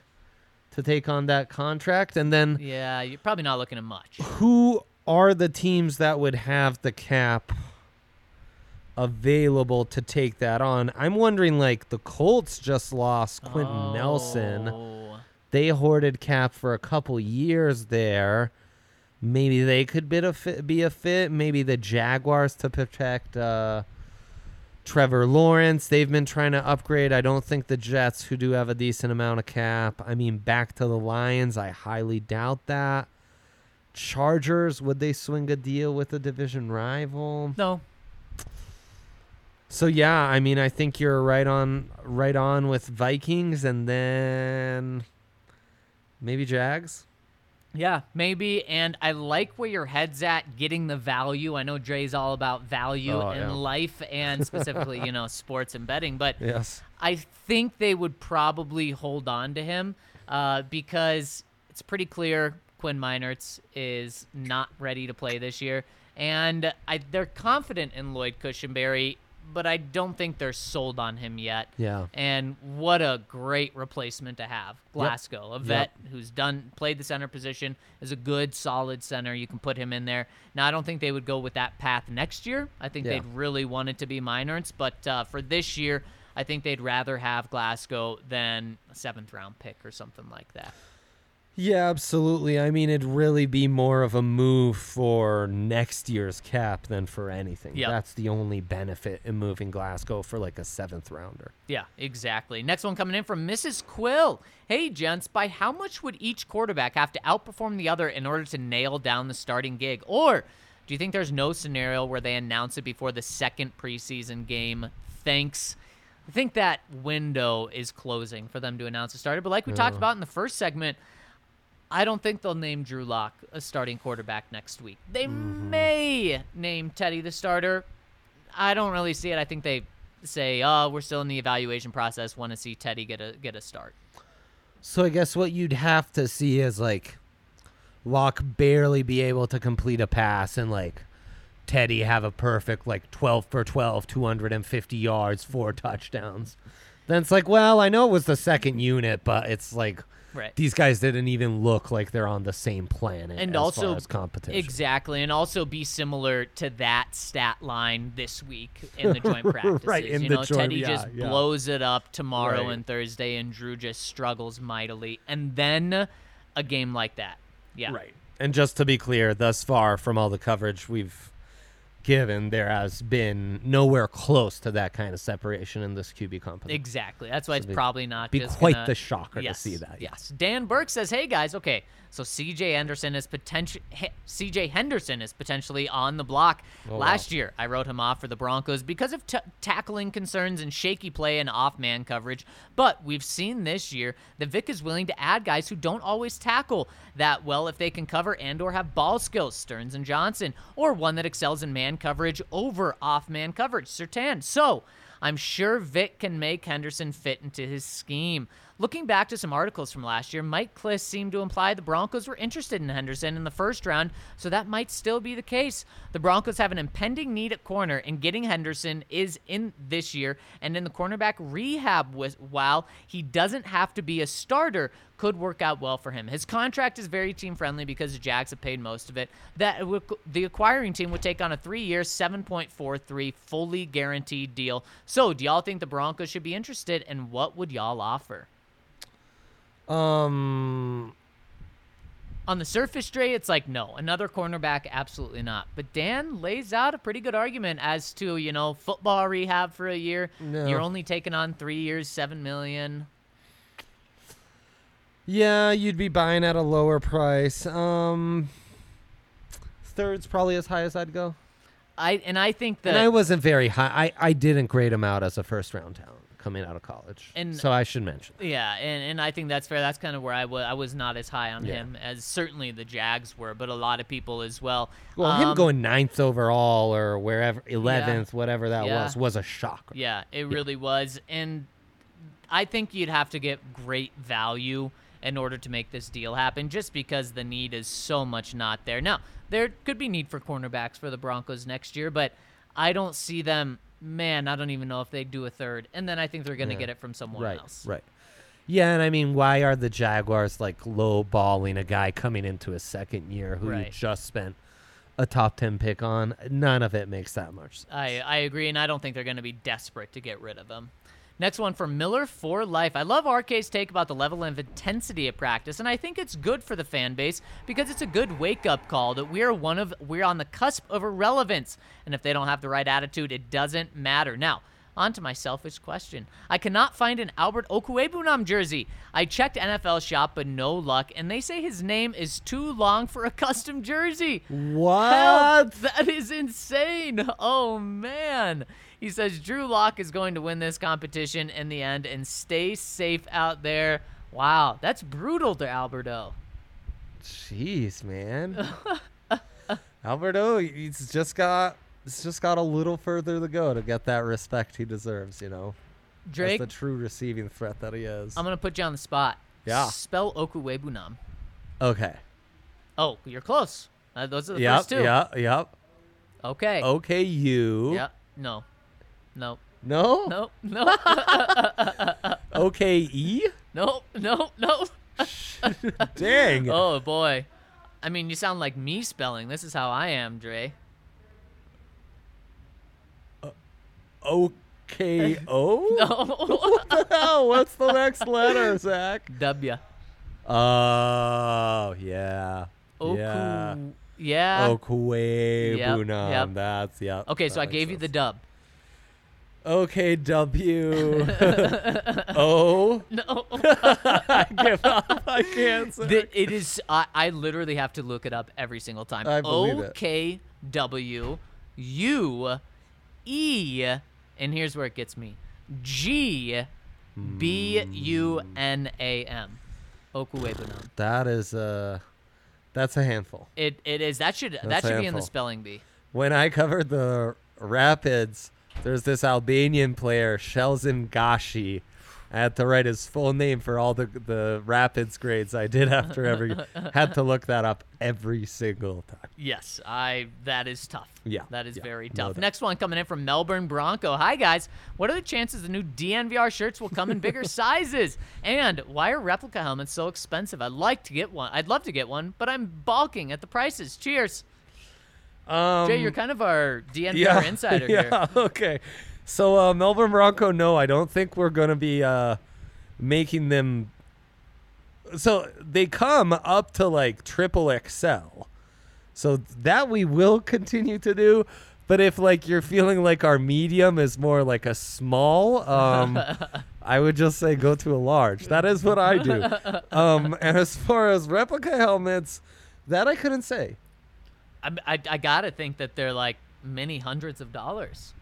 to take on that contract? And then Yeah, you're probably not looking at much. who are the teams that would have the cap available to take that on? I'm wondering like the Colts just lost Quenton Nelson. Oh. They hoarded cap for a couple years there. Maybe they could bit a fit, be a fit. Maybe the Jaguars to protect uh, Trevor Lawrence. They've been trying to upgrade. I don't think the Jets, who do have a decent amount of cap. I mean, back to the Lions. I highly doubt that. Chargers, would they swing a deal with a division rival? No, So yeah, I mean, I think you're right on, right on with Vikings, and then maybe Jags. Yeah, maybe. And I like where your head's at getting the value. I know Dre's all about value Oh, in yeah. life and specifically, you know, sports and betting. But Yes. I think they would probably hold on to him uh, because it's pretty clear Quinn Meinerz is not ready to play this year. And I, they're confident in Lloyd Cushenberry, but I don't think they're sold on him yet. Yeah. And what a great replacement to have. Glasgow, a vet who's done played the center position, is a good, solid center. You can put him in there. Now, I don't think they would go with that path next year. I think Yeah. they'd really want it to be Meinerz, but uh, for this year, I think they'd rather have Glasgow than a seventh round pick or something like that. Yeah, absolutely. I mean, it'd really be more of a move for next year's cap than for anything. Yep. That's the only benefit in moving Glasgow for like a seventh rounder. Yeah, exactly. Next one coming in from Mrs. Quill. Hey, gents, by how much would each quarterback have to outperform the other in order to nail down the starting gig? Or do you think there's no scenario where they announce it before the second preseason game? Thanks. I think that window is closing for them to announce a starter. But like we talked about in the first segment, I don't think they'll name Drew Lock a starting quarterback next week. They mm-hmm. may name Teddy the starter. I don't really see it. I think they say, "Oh, we're still in the evaluation process. Want to see Teddy get a get a start." So I guess what you'd have to see is like Lock barely be able to complete a pass and like Teddy have a perfect like 12 for 12, 250 yards, four touchdowns. Then it's like, well, I know it was the second unit, but it's like Right. these guys didn't even look like they're on the same planet and as also competition. exactly, and also be similar to that stat line this week in the joint practices. Right, in you the know, joint- Teddy yeah, just yeah. blows it up tomorrow Right. and Thursday, and Drew just struggles mightily, and then a game like that. Yeah, Right. And just to be clear, thus far from all the coverage we've given, there has been nowhere close to that kind of separation in this QB competition. Exactly. That's why it's it'd probably not be quite gonna- the shocker to see that. Yes. Dan Burke says, "Hey guys, okay, so CJ Henderson is potential. CJ Henderson is potentially on the block. Oh, Last year, I wrote him off for the Broncos because of t- tackling concerns and shaky play and off-man coverage. But we've seen this year that Vic is willing to add guys who don't always tackle that well if they can cover and/or have ball skills. Sterns and Johnson, or one that excels in man coverage over off-man coverage. Surtain. So." I'm sure Vic can make Henderson fit into his scheme. Looking back to some articles from last year, Mike Klis seemed to imply the Broncos were interested in Henderson in the first round, so that might still be the case. The Broncos have an impending need at corner, and getting Henderson is in this year and in the cornerback rehab while he doesn't have to be a starter could work out well for him. His contract is very team friendly because the Jags have paid most of it. That the acquiring team would take on a 3-year 7.43 fully guaranteed deal. So, do y'all think the Broncos should be interested and what would y'all offer? Um, On the surface, Dre, it's like no, another cornerback, absolutely not. But Dan lays out a pretty good argument as to you know football rehab for a year. No. You're only taking on three years, seven million. yeah, you'd be buying at a lower price. Um, third's probably as high as I'd go. I and I think that and I wasn't very high. I, I didn't grade him out as a first round talent coming out of college. And- so I should mention. that. Yeah, and, and I think that's fair. That's kind of where I was. I was not as high on Yeah. him as certainly the Jags were, but a lot of people as well. Well, him Um, going ninth overall or wherever, 11th, whatever that Yeah. was, was a shocker. Yeah, it really was. And I think you'd have to get great value in order to make this deal happen just because the need is so much not there. Now, there could be need for cornerbacks for the Broncos next year, but I don't see them. Man, I don't even know if they'd do a third. And then I think they're going to Yeah. get it from someone right, else. right. Yeah, and I mean, why are the Jaguars like lowballing a guy coming into his second year who you just spent a top 10 pick on? None of it makes that much sense. I, I agree, and I don't think they're going to be desperate to get rid of him. Next one from Miller for Life. I love RK's take about the level of intensity of practice, and I think it's good for the fan base because it's a good wake up call that we're one of we're on the cusp of irrelevance, and if they don't have the right attitude, it doesn't matter. Now. On to my selfish question. I cannot find an Albert Okwuegbunam jersey. I checked NFL shop, but no luck, and they say his name is too long for a custom jersey. What? That is insane. Oh man. He says Drew Lock is going to win this competition in the end and stay safe out there. Wow, that's brutal to Alberto. Jeez, man. Alberto, he's just got he's just got a little further to go to get that respect he deserves, you know. Drake, As the true receiving threat that he is. I'm gonna put you on the spot. Yeah. Spell Okwuegbunam. okay. Oh, you're close. Uh, those are the Yep, first two. yep, yep. Okay. Okay, you. Yep. No. No. No? No. No. Okay, E? no. No. No. Dang. Oh boy. I mean, you sound like me spelling. This is how I am, Dre. Uh, okay, O? No. What the hell? What's the next letter, Zach? W. Oh, yeah. Oku. Yeah. Yeah. Okay, Yep, yep. That's, yep. Okay, so I gave you the dub. Okay, W. o. No. I give up. I can't say. The- it is. I, I literally have to look it up every single time. I believe it. K W U E, and here's where it gets me. G B U N A M. Okwuegbunam. That is a. that's a handful. It it is that should that That's a should be in the handful. spelling bee. When I covered the Rapids, there's this Albanian player, Shkelzen Gashi. I had to write his full name for all the the Rapids grades I did after every had to look that up every single time. Yes, I that is tough. Yeah, That is yeah, very tough. Next one coming in from Melbourne Bronco. Hi guys. What are the chances the new DNVR shirts will come in bigger sizes? And why are replica helmets so expensive? I'd like to get one. I'd love to get one, but I'm balking at the prices. Cheers. Um, Jay, you're kind of our DNVR yeah, insider yeah, here. okay. So uh, Melbourne Bronco, no, I don't think we're gonna be uh, making them. So they come up to like triple XL, so that we will continue to do. But if like you're feeling like our medium is more like a small, um, I would just say go to a large. That is what I do. Um, and as far as replica helmets, that I couldn't say. I, I, I gotta think that they're like many hundreds of dollars.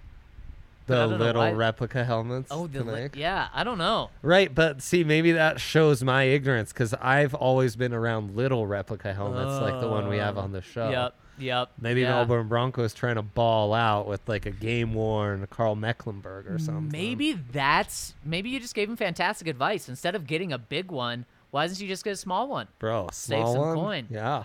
The I don't know little replica helmets. Oh, the li- yeah. I don't know. Right, but see, maybe that shows my ignorance because I've always been around little replica helmets like the one we have on the oh. show. Yep. Yep. Maybe yeah. Melbourne Broncos trying to ball out with like a game worn Karl Mecklenburg or something. Maybe that's maybe you just gave him fantastic advice. Instead of getting a big one, why doesn't you just get a small one? bro, Save some one? coin. Yeah,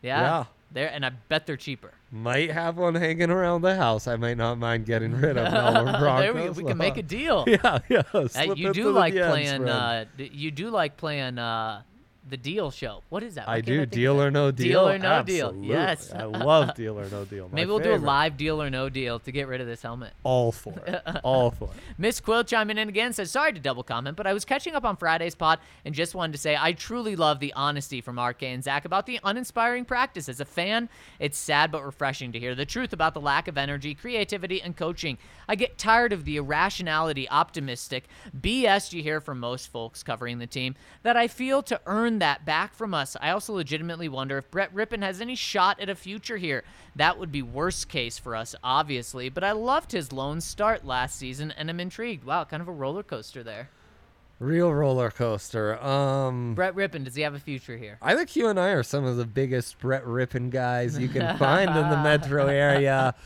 Yeah. Yeah. There and I bet they're cheaper. might have one hanging around the house. I might not mind getting rid of Melbourne Broncos. there we. We can make a deal. Yeah, yeah. Uh, you do like playing uh you do like playing uh the deal show. What is that? Why I do of deal or no deal. Deal or no deal. Yes. I love deal or no deal. Maybe we'll do a live deal or no deal to get rid of this helmet. All for it. All for it. Miss Quill chiming in again says, Sorry to double comment, but I was catching up on Friday's pod and just wanted to say I truly love the honesty from RK and Zac about the uninspiring practice. As a fan, it's sad but refreshing to hear the truth about the lack of energy, creativity, and coaching. I get tired of the irrationality, optimistic BS you hear from most folks covering the team that I feel to earn that back from us. I also legitimately wonder if Brett Rypien has any shot at a future here. That would be worst case for us, obviously, but I loved his lone start last season and I'm intrigued. Wow, kind of a roller coaster there. Real roller coaster. Um, Brett Rypien, does he have a future here? I think you and I are some of the biggest Brett Rypien guys you can find in the metro area.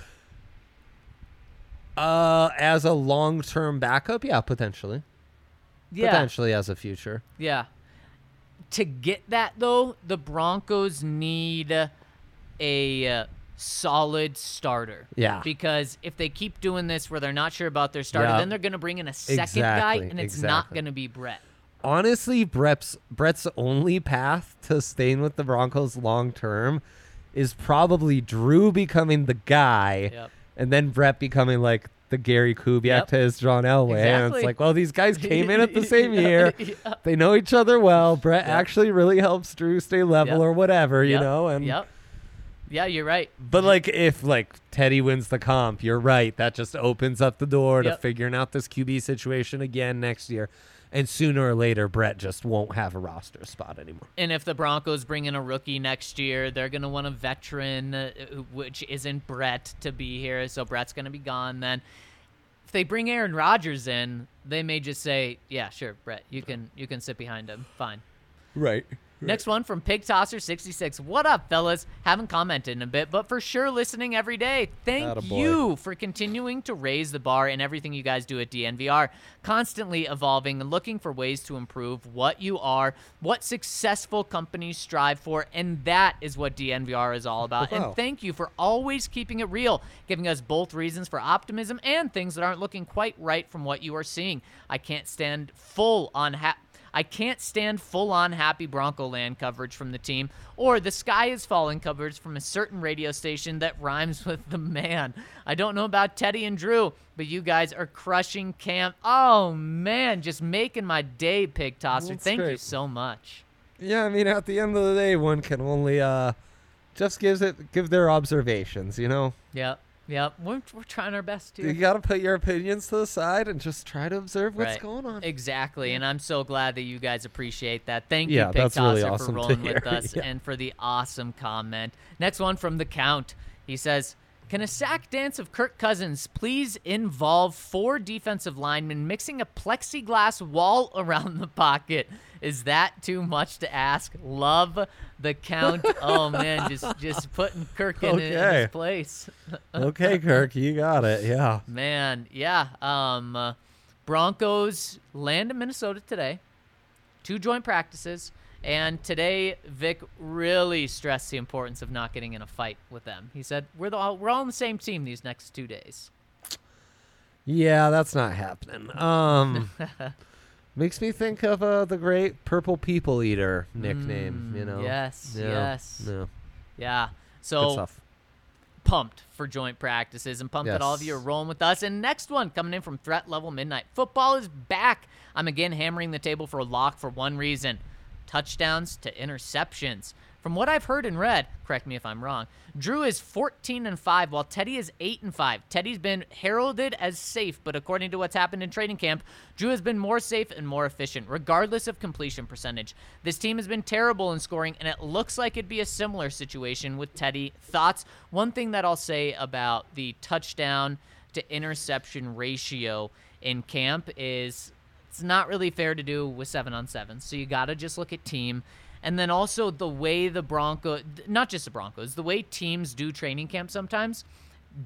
Uh, as a long-term backup, yeah, potentially. Yeah. Potentially as a future. Yeah. To get that though, the Broncos need a uh, solid starter. Yeah. Because if they keep doing this where they're not sure about their starter, Yeah. then they're going to bring in a second guy and it's not going to be Brett. Honestly, Brett's Brett's only path to staying with the Broncos long term is probably Drew becoming the guy, Yep. and then Brett becoming like the Gary Kubiak Yep. to his John Elway. And it's like, well, these guys came in at the same year. yeah. They know each other well. Brett Yep. actually really helps Drew stay level Yep. or whatever, you know. And Yep. Yeah, you're right. but like if like Teddy wins the comp, you're right. That just opens up the door to figuring out this QB situation again next year. And sooner or later, Brett just won't have a roster spot anymore. And if the Broncos bring in a rookie next year, they're going to want a veteran, uh, which isn't Brett, to be here. So Brett's going to be gone then. If they bring Aaron Rodgers in, they may just say, "Yeah, sure, Brett, you can you can sit behind him. Fine." Right. Next one from Pig Tosser 66. What up, fellas? Haven't commented in a bit, but for sure listening every day. Thank Attaboy. you for continuing to raise the bar in everything you guys do at DNVR. Constantly evolving and looking for ways to improve what you are, what successful companies strive for, and that is what DNVR is all about. Wow. And thank you for always keeping it real, giving us both reasons for optimism and things that aren't looking quite right from what you are seeing. I can't stand full on ha- I can't stand full on happy Bronco land coverage from the team or the sky is falling coverage from a certain radio station that rhymes with the man. I don't know about Teddy and Drew, but you guys are crushing camp. Oh man, just making my day, Pig Tosser. That's Thank you so much. Yeah, I mean, at the end of the day, one can only uh, just gives it give their observations. You know, Yep. Yep. We're, we're trying our best to. you got to put your opinions to the side and just try to observe what's Right. going on. Exactly, and I'm so glad that you guys appreciate that. Thank Yeah, you, Pig that's really awesome for rolling with us Yeah. and for the awesome comment. Next one from the Count. He says, Can a sack dance of Kirk Cousins please involve four defensive linemen mixing a plexiglass wall around the pocket? Is that too much to ask? Love the count. oh man, just just putting Kirk in, in his place. okay, Kirk, you got it. Yeah. Man, yeah. Um, uh, Broncos land in Minnesota today. Two joint practices. And today, Vic really stressed the importance of not getting in a fight with them. He said, "We're the, all, we're all on the same team these next two days." Yeah, that's not happening. Um, makes me think of uh, the great Purple People Eater nickname. you Mm, know. yes, Yeah, yes. Yeah. Yeah. So pumped for joint practices and pumped that all of you are rolling with us. And next one coming in from Threat Level Midnight. Football is back. I'm again hammering the table for a lock for one reason touchdowns to interceptions. From what I've heard and read, correct me if I'm wrong, Drew is 14 and 5 while Teddy is 8 and 5. Teddy's been heralded as safe, but according to what's happened in training camp, Drew has been more safe and more efficient regardless of completion percentage. This team has been terrible in scoring and it looks like it'd be a similar situation with Teddy. Thoughts? One thing that I'll say about the touchdown to interception ratio in camp is it's not really fair to do with seven on seven. So you got to just look at team. And then also the way the Bronco, not just the Broncos, the way teams do training camp sometimes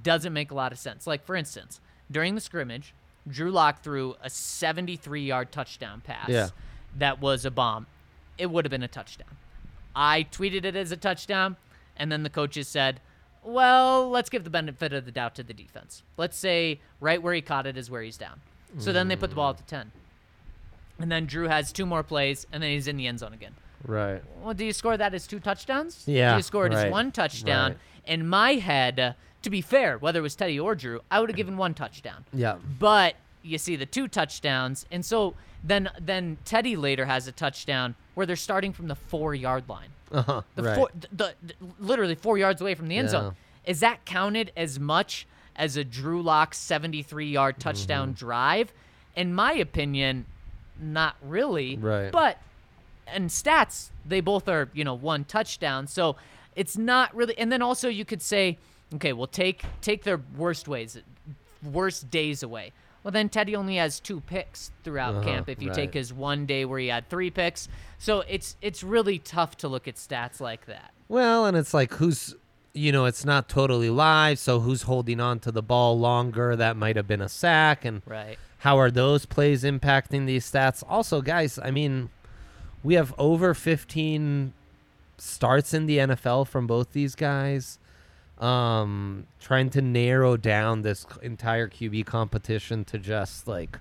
doesn't make a lot of sense. Like, for instance, during the scrimmage, Drew Lock threw a 73 yard touchdown pass Yeah. that was a bomb. It would have been a touchdown. I tweeted it as a touchdown, and then the coaches said, well, let's give the benefit of the doubt to the defense. Let's say right where he caught it is where he's down. So then they put the ball at the 10. And then Drew has two more plays, and then he's in the end zone again. Right. Well, do you score that as two touchdowns? Yeah, Do you score it as one touchdown? right. In my head, uh, to be fair, whether it was Teddy or Drew, I would have given one touchdown. Yeah. But you see the two touchdowns, and so then then Teddy later has a touchdown where they're starting from the four yard line, Uh huh. the right. four, the, the literally four yards away from the end zone. Is that counted as much as a Drew Lock seventy three yard Mm-hmm. touchdown drive? In my opinion, not really. Right. But and stats, they both are, you know, one touchdown. So it's not really and then also you could say, okay, well take take their worst ways worst days away. Well then Teddy only has two picks throughout Uh-huh, camp if you take his one day where he had three picks. So it's it's really tough to look at stats like that. Well, and it's like who's, you know, it's not totally live, so who's holding on to the ball longer? That might have been a sack, and Right. How are those plays impacting these stats? Also, guys, I mean, we have over 15 starts in the NFL from both these guys. Um, trying to narrow down this entire QB competition to just like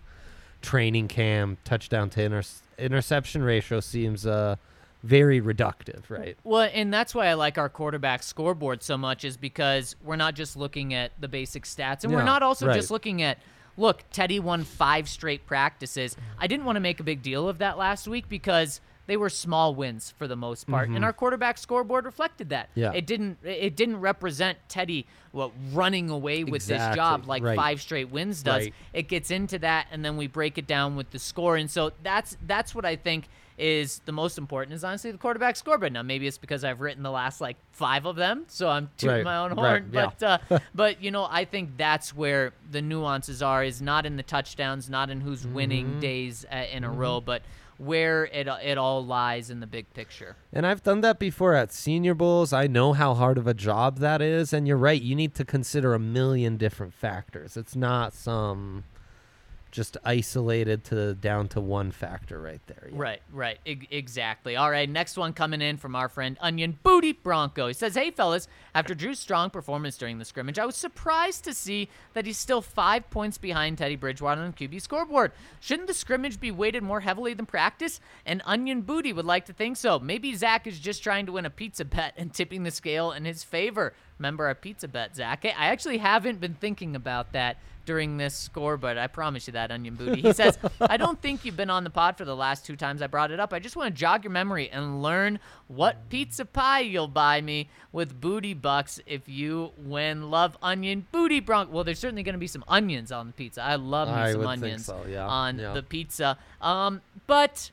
training camp touchdown to inter- interception ratio seems uh very reductive, right? Well, and that's why I like our quarterback scoreboard so much is because we're not just looking at the basic stats and we're not also right. just looking at look, Teddy won 5 straight practices. I didn't want to make a big deal of that last week because they were small wins for the most part and our quarterback scoreboard reflected that. Mm-hmm. Yeah. It didn't it didn't represent Teddy what running away with this job like right. 5 straight wins does. Right. It gets into that and then we break it down with the score and so that's that's what I think is the most important is honestly the quarterback scoreboard. Now maybe it's because I've written the last like five of them, so I'm tooting Right, my own right, horn. yeah. But uh, but you know I think that's where the nuances are is not in the touchdowns, not in who's Mm-hmm. winning days uh, in a row, but where it it all lies in the big picture. And I've done that before at senior bowls. I know how hard of a job that is. And you're right. You need to consider a million different factors. It's not some just isolated to down to one factor right there. Yeah. Right, right, e- exactly. All right, next one coming in from our friend Onion Booty Bronco. He says, "Hey fellas, after Drew's strong performance during the scrimmage, I was surprised to see that he's still five points behind Teddy Bridgewater on the QB scoreboard. Shouldn't the scrimmage be weighted more heavily than practice?" And Onion Booty would like to think so. Maybe Zac is just trying to win a pizza bet and tipping the scale in his favor. Remember our pizza bet, Zac? I actually haven't been thinking about that during this score, but I promise you that, Onion Booty. He says, I don't think you've been on the pod for the last two times I brought it up. I just want to jog your memory and learn what pizza pie you'll buy me with booty bucks if you win. Love onion booty bronc. Well, there's certainly going to be some onions on the pizza. I love me I some onions so, yeah, on yeah. the pizza. Um, but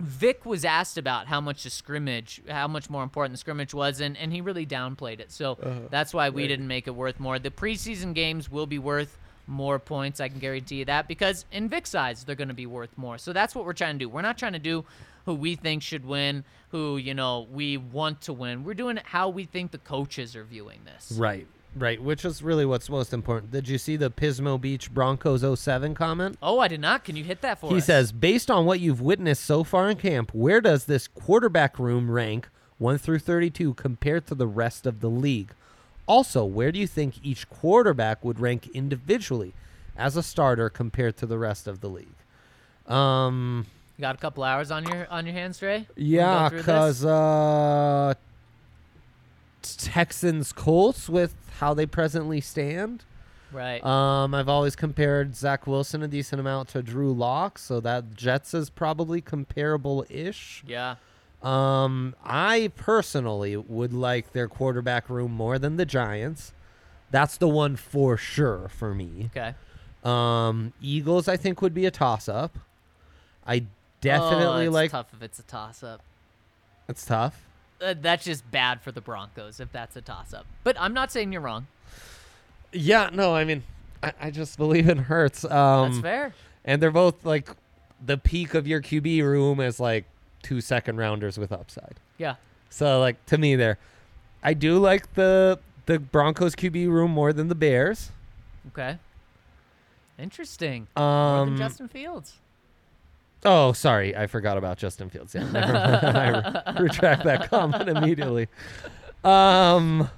Vic was asked about how much the scrimmage, how much more important the scrimmage was, and, and he really downplayed it. So Uh-huh. that's why we didn't make it worth more. The preseason games will be worth more points. I can guarantee you that because in Vic's eyes, they're going to be worth more. So that's what we're trying to do. We're not trying to do who we think should win, who you know we want to win. We're doing how we think the coaches are viewing this. Right, right. Which is really what's most important. Did you see the Pismo Beach Broncos 07 comment? Oh, I did not. Can you hit that for He us? He says, based on what you've witnessed so far in camp, where does this quarterback room rank 1 through 32 compared to the rest of the league? Also, where do you think each quarterback would rank individually as a starter compared to the rest of the league? Um, You got a couple hours on your on your hands, can yeah, go through this? because uh, Texans Colts with how they presently stand. right. Um, I've always compared Zach Wilson a decent amount to Drew Lock, so that Jets is probably comparable-ish. yeah. Um, I personally would like their quarterback room more than the Giants. That's the one for sure for me. Okay. Um, Eagles, I think, would be a toss-up. I oh, definitely it's like. tough if it's a toss up. It's tough. Uh, that's just bad for the Broncos if that's a toss up. But I'm not saying you're wrong. Yeah, no, I mean, I, I just believe in Hurts. Um, That's fair. And they're both like the peak of your QB room is like two second rounders with upside. Yeah. So like to me there, I do like the the Broncos QB room more than the Bears. Okay. Interesting. More than Um, Justin Fields. Oh, sorry, I forgot about Justin Fields. Yeah, never mind. I re- retract that comment immediately. Um,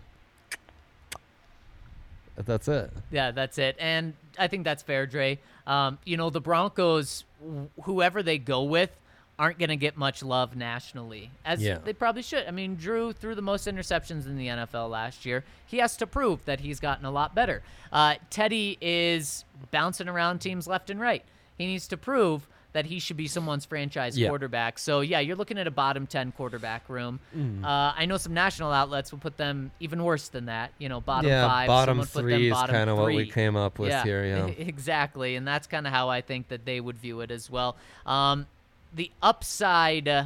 that's it. Yeah, that's it. And I think that's fair, Dre. Um, you know, the Broncos, wh- whoever they go with, aren't going to get much love nationally, as Yeah. they probably should. I mean, Drew threw the most interceptions in the NFL last year. He has to prove that he's gotten a lot better. Uh, Teddy is bouncing around teams left and right. He needs to prove that he should be someone's franchise Yeah. quarterback. So, yeah, you're looking at a bottom 10 quarterback room. Mm. Uh, I know some national outlets will put them even worse than that. You know, bottom yeah, five. bottom someone put them three is kind of what we came up with here. Yeah. exactly, and that's kind of how I think that they would view it as well. Um, the upside uh,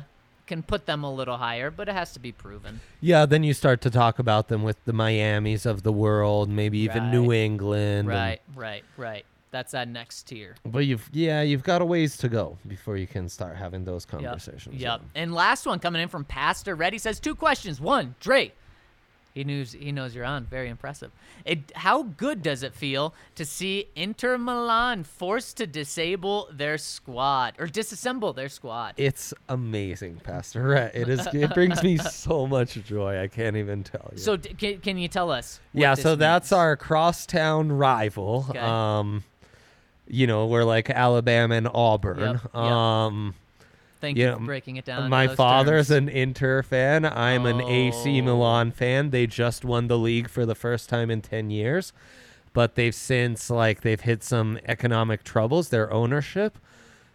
can put them a little higher, but it has to be proven. Yeah, then you start to talk about them with the Miamis of the world, maybe even New Right. England. and- Right, right, right. That's that next tier. but you've yeah, you've got a ways to go before you can start having those conversations. Yep. And last one coming in from Pastor Red. He says two questions. One, Dre. He knows he knows you're on. Very impressive. It, how good does it feel to see Inter Milan forced to disable their squad or disassemble their squad? It's amazing, Pastor. Right. It is it brings me so much joy. I can't even tell you. So d- can, can you tell us? yeah, so that's our crosstown rival. Okay. Um you know, we're like Alabama and Auburn. Yep, yep. Um Thank you you know, for breaking it down. My father's terms. an Inter fan. I'm an AC Oh. Milan fan. They just won the league for the first time in 10 years, but they've since like they've hit some economic troubles, their ownership.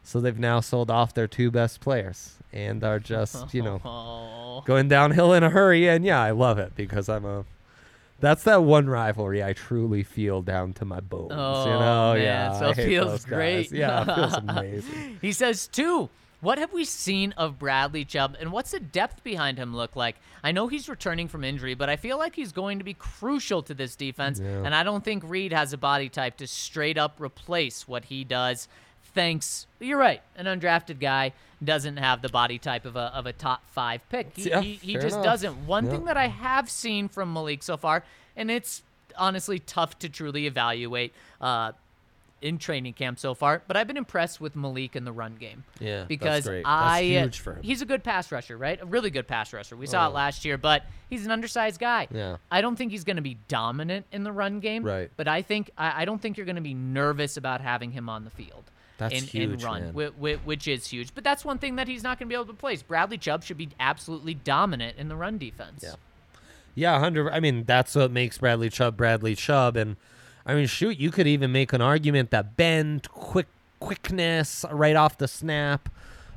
So they've now sold off their two best players and are just, you know, Oh. going downhill in a hurry and yeah, I love it because I'm a that's that one rivalry I truly feel down to my bones. Oh, you know, man. yeah. So it feels great. Yeah, it feels amazing. He says, two, what have we seen of Bradley Chubb and what's the depth behind him look like? I know he's returning from injury, but I feel like he's going to be crucial to this defense. Yeah. And I don't think Reed has a body type to straight up replace what he does. Thanks. You're right. An undrafted guy doesn't have the body type of a, of a top five pick. He, Yeah, he, he just enough. doesn't. One Yeah. thing that I have seen from Malik so far, and it's honestly tough to truly evaluate uh, in training camp so far, but I've been impressed with Malik in the run game. Yeah, that's because I huge for him. he's a good pass rusher, right? A really good pass rusher. We saw Oh. it last year, but he's an undersized guy. Yeah. I don't think he's going to be dominant in the run game. Right. But I think I, I don't think you're going to be nervous about having him on the field. That's in, huge, in run, man. whi- whi- which is huge. But that's one thing that he's not going to be able to place. Bradley Chubb should be absolutely dominant in the run defense. Yeah. Yeah, hundred. I mean, that's what makes Bradley Chubb Bradley Chubb, and I mean, shoot, you could even make an argument that bend, quick, quickness right off the snap,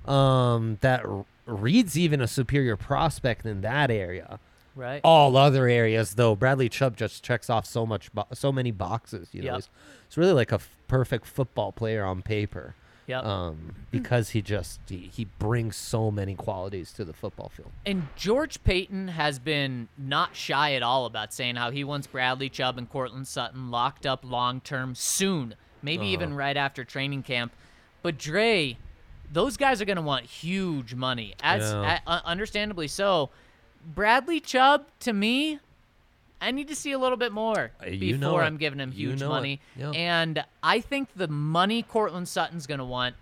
um, that R- Reed's even a superior prospect in that area. Right. All other areas, though, Bradley Chubb just checks off so much, bo- so many boxes. You know, Yep. he's, he's really like a f- perfect football player on paper. Yep. Um, because he just he, he brings so many qualities to the football field. And George Paton has been not shy at all about saying how he wants Bradley Chubb and Courtland Sutton locked up long term soon, maybe even right after training camp. But Dre, those guys are going to want huge money, as Yeah. uh, understandably so. Bradley Chubb, to me, I need to see a little bit more Uh, you know before. I'm giving him You huge know money. Yeah. And I think the money Courtland Sutton's going to want,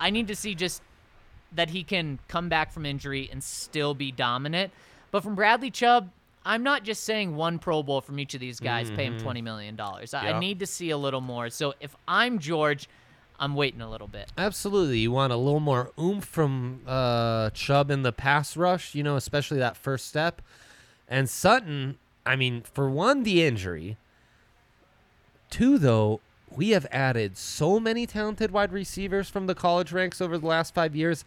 I need to see just that he can come back from injury and still be dominant. But from Bradley Chubb, I'm not just saying one Pro Bowl from each of these guys, pay him $20 million. I, I Mm-hmm. Need to see a little more. So if I'm George, I'm waiting a little bit. Absolutely, you want a little more oomph from uh, Chubb in the pass rush, you know, especially that first step. And Sutton, I mean, for one, the injury. Two, though, we have added so many talented wide receivers from the college ranks over the last five years.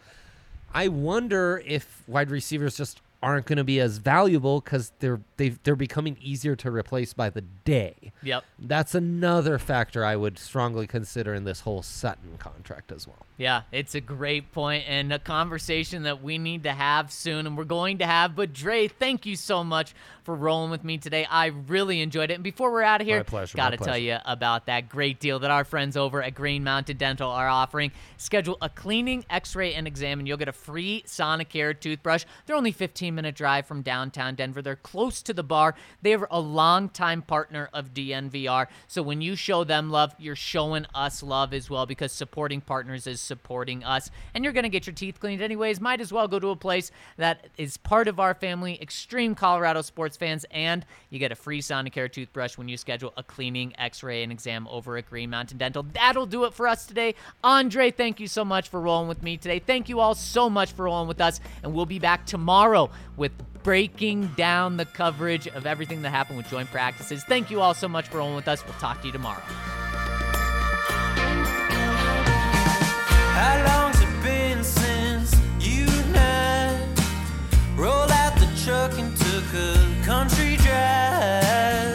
I wonder if wide receivers just aren't going to be as valuable because they're they they're becoming easier to replace by the day. Yep. That's another factor I would strongly consider in this whole Sutton contract as well. Yeah, it's a great point and a conversation that we need to have soon and we're going to have. But Dre, thank you so much for rolling with me today. I really enjoyed it. And before we're out of here, My pleasure, gotta tell you about that great deal that our friends over at Green Mountain Dental are offering. Schedule a cleaning, x-ray, and exam, and you'll get a free Sonicare toothbrush. They're only 15 minute drive from downtown Denver. They're close to the bar. They are a longtime partner of DNVR. So when you show them love, you're showing us love as well because supporting partners is supporting us. And you're going to get your teeth cleaned anyways. Might as well go to a place that is part of our family, extreme Colorado sports fans, and you get a free Sonicare toothbrush when you schedule a cleaning, x ray, and exam over at Green Mountain Dental. That'll do it for us today. Andre, thank you so much for rolling with me today. Thank you all so much for rolling with us, and we'll be back tomorrow with breaking down the coverage of everything that happened with joint practices. Thank you all so much for rolling with us. We'll talk to you tomorrow. How long's it been since you and I rolled out the truck and took a country drive?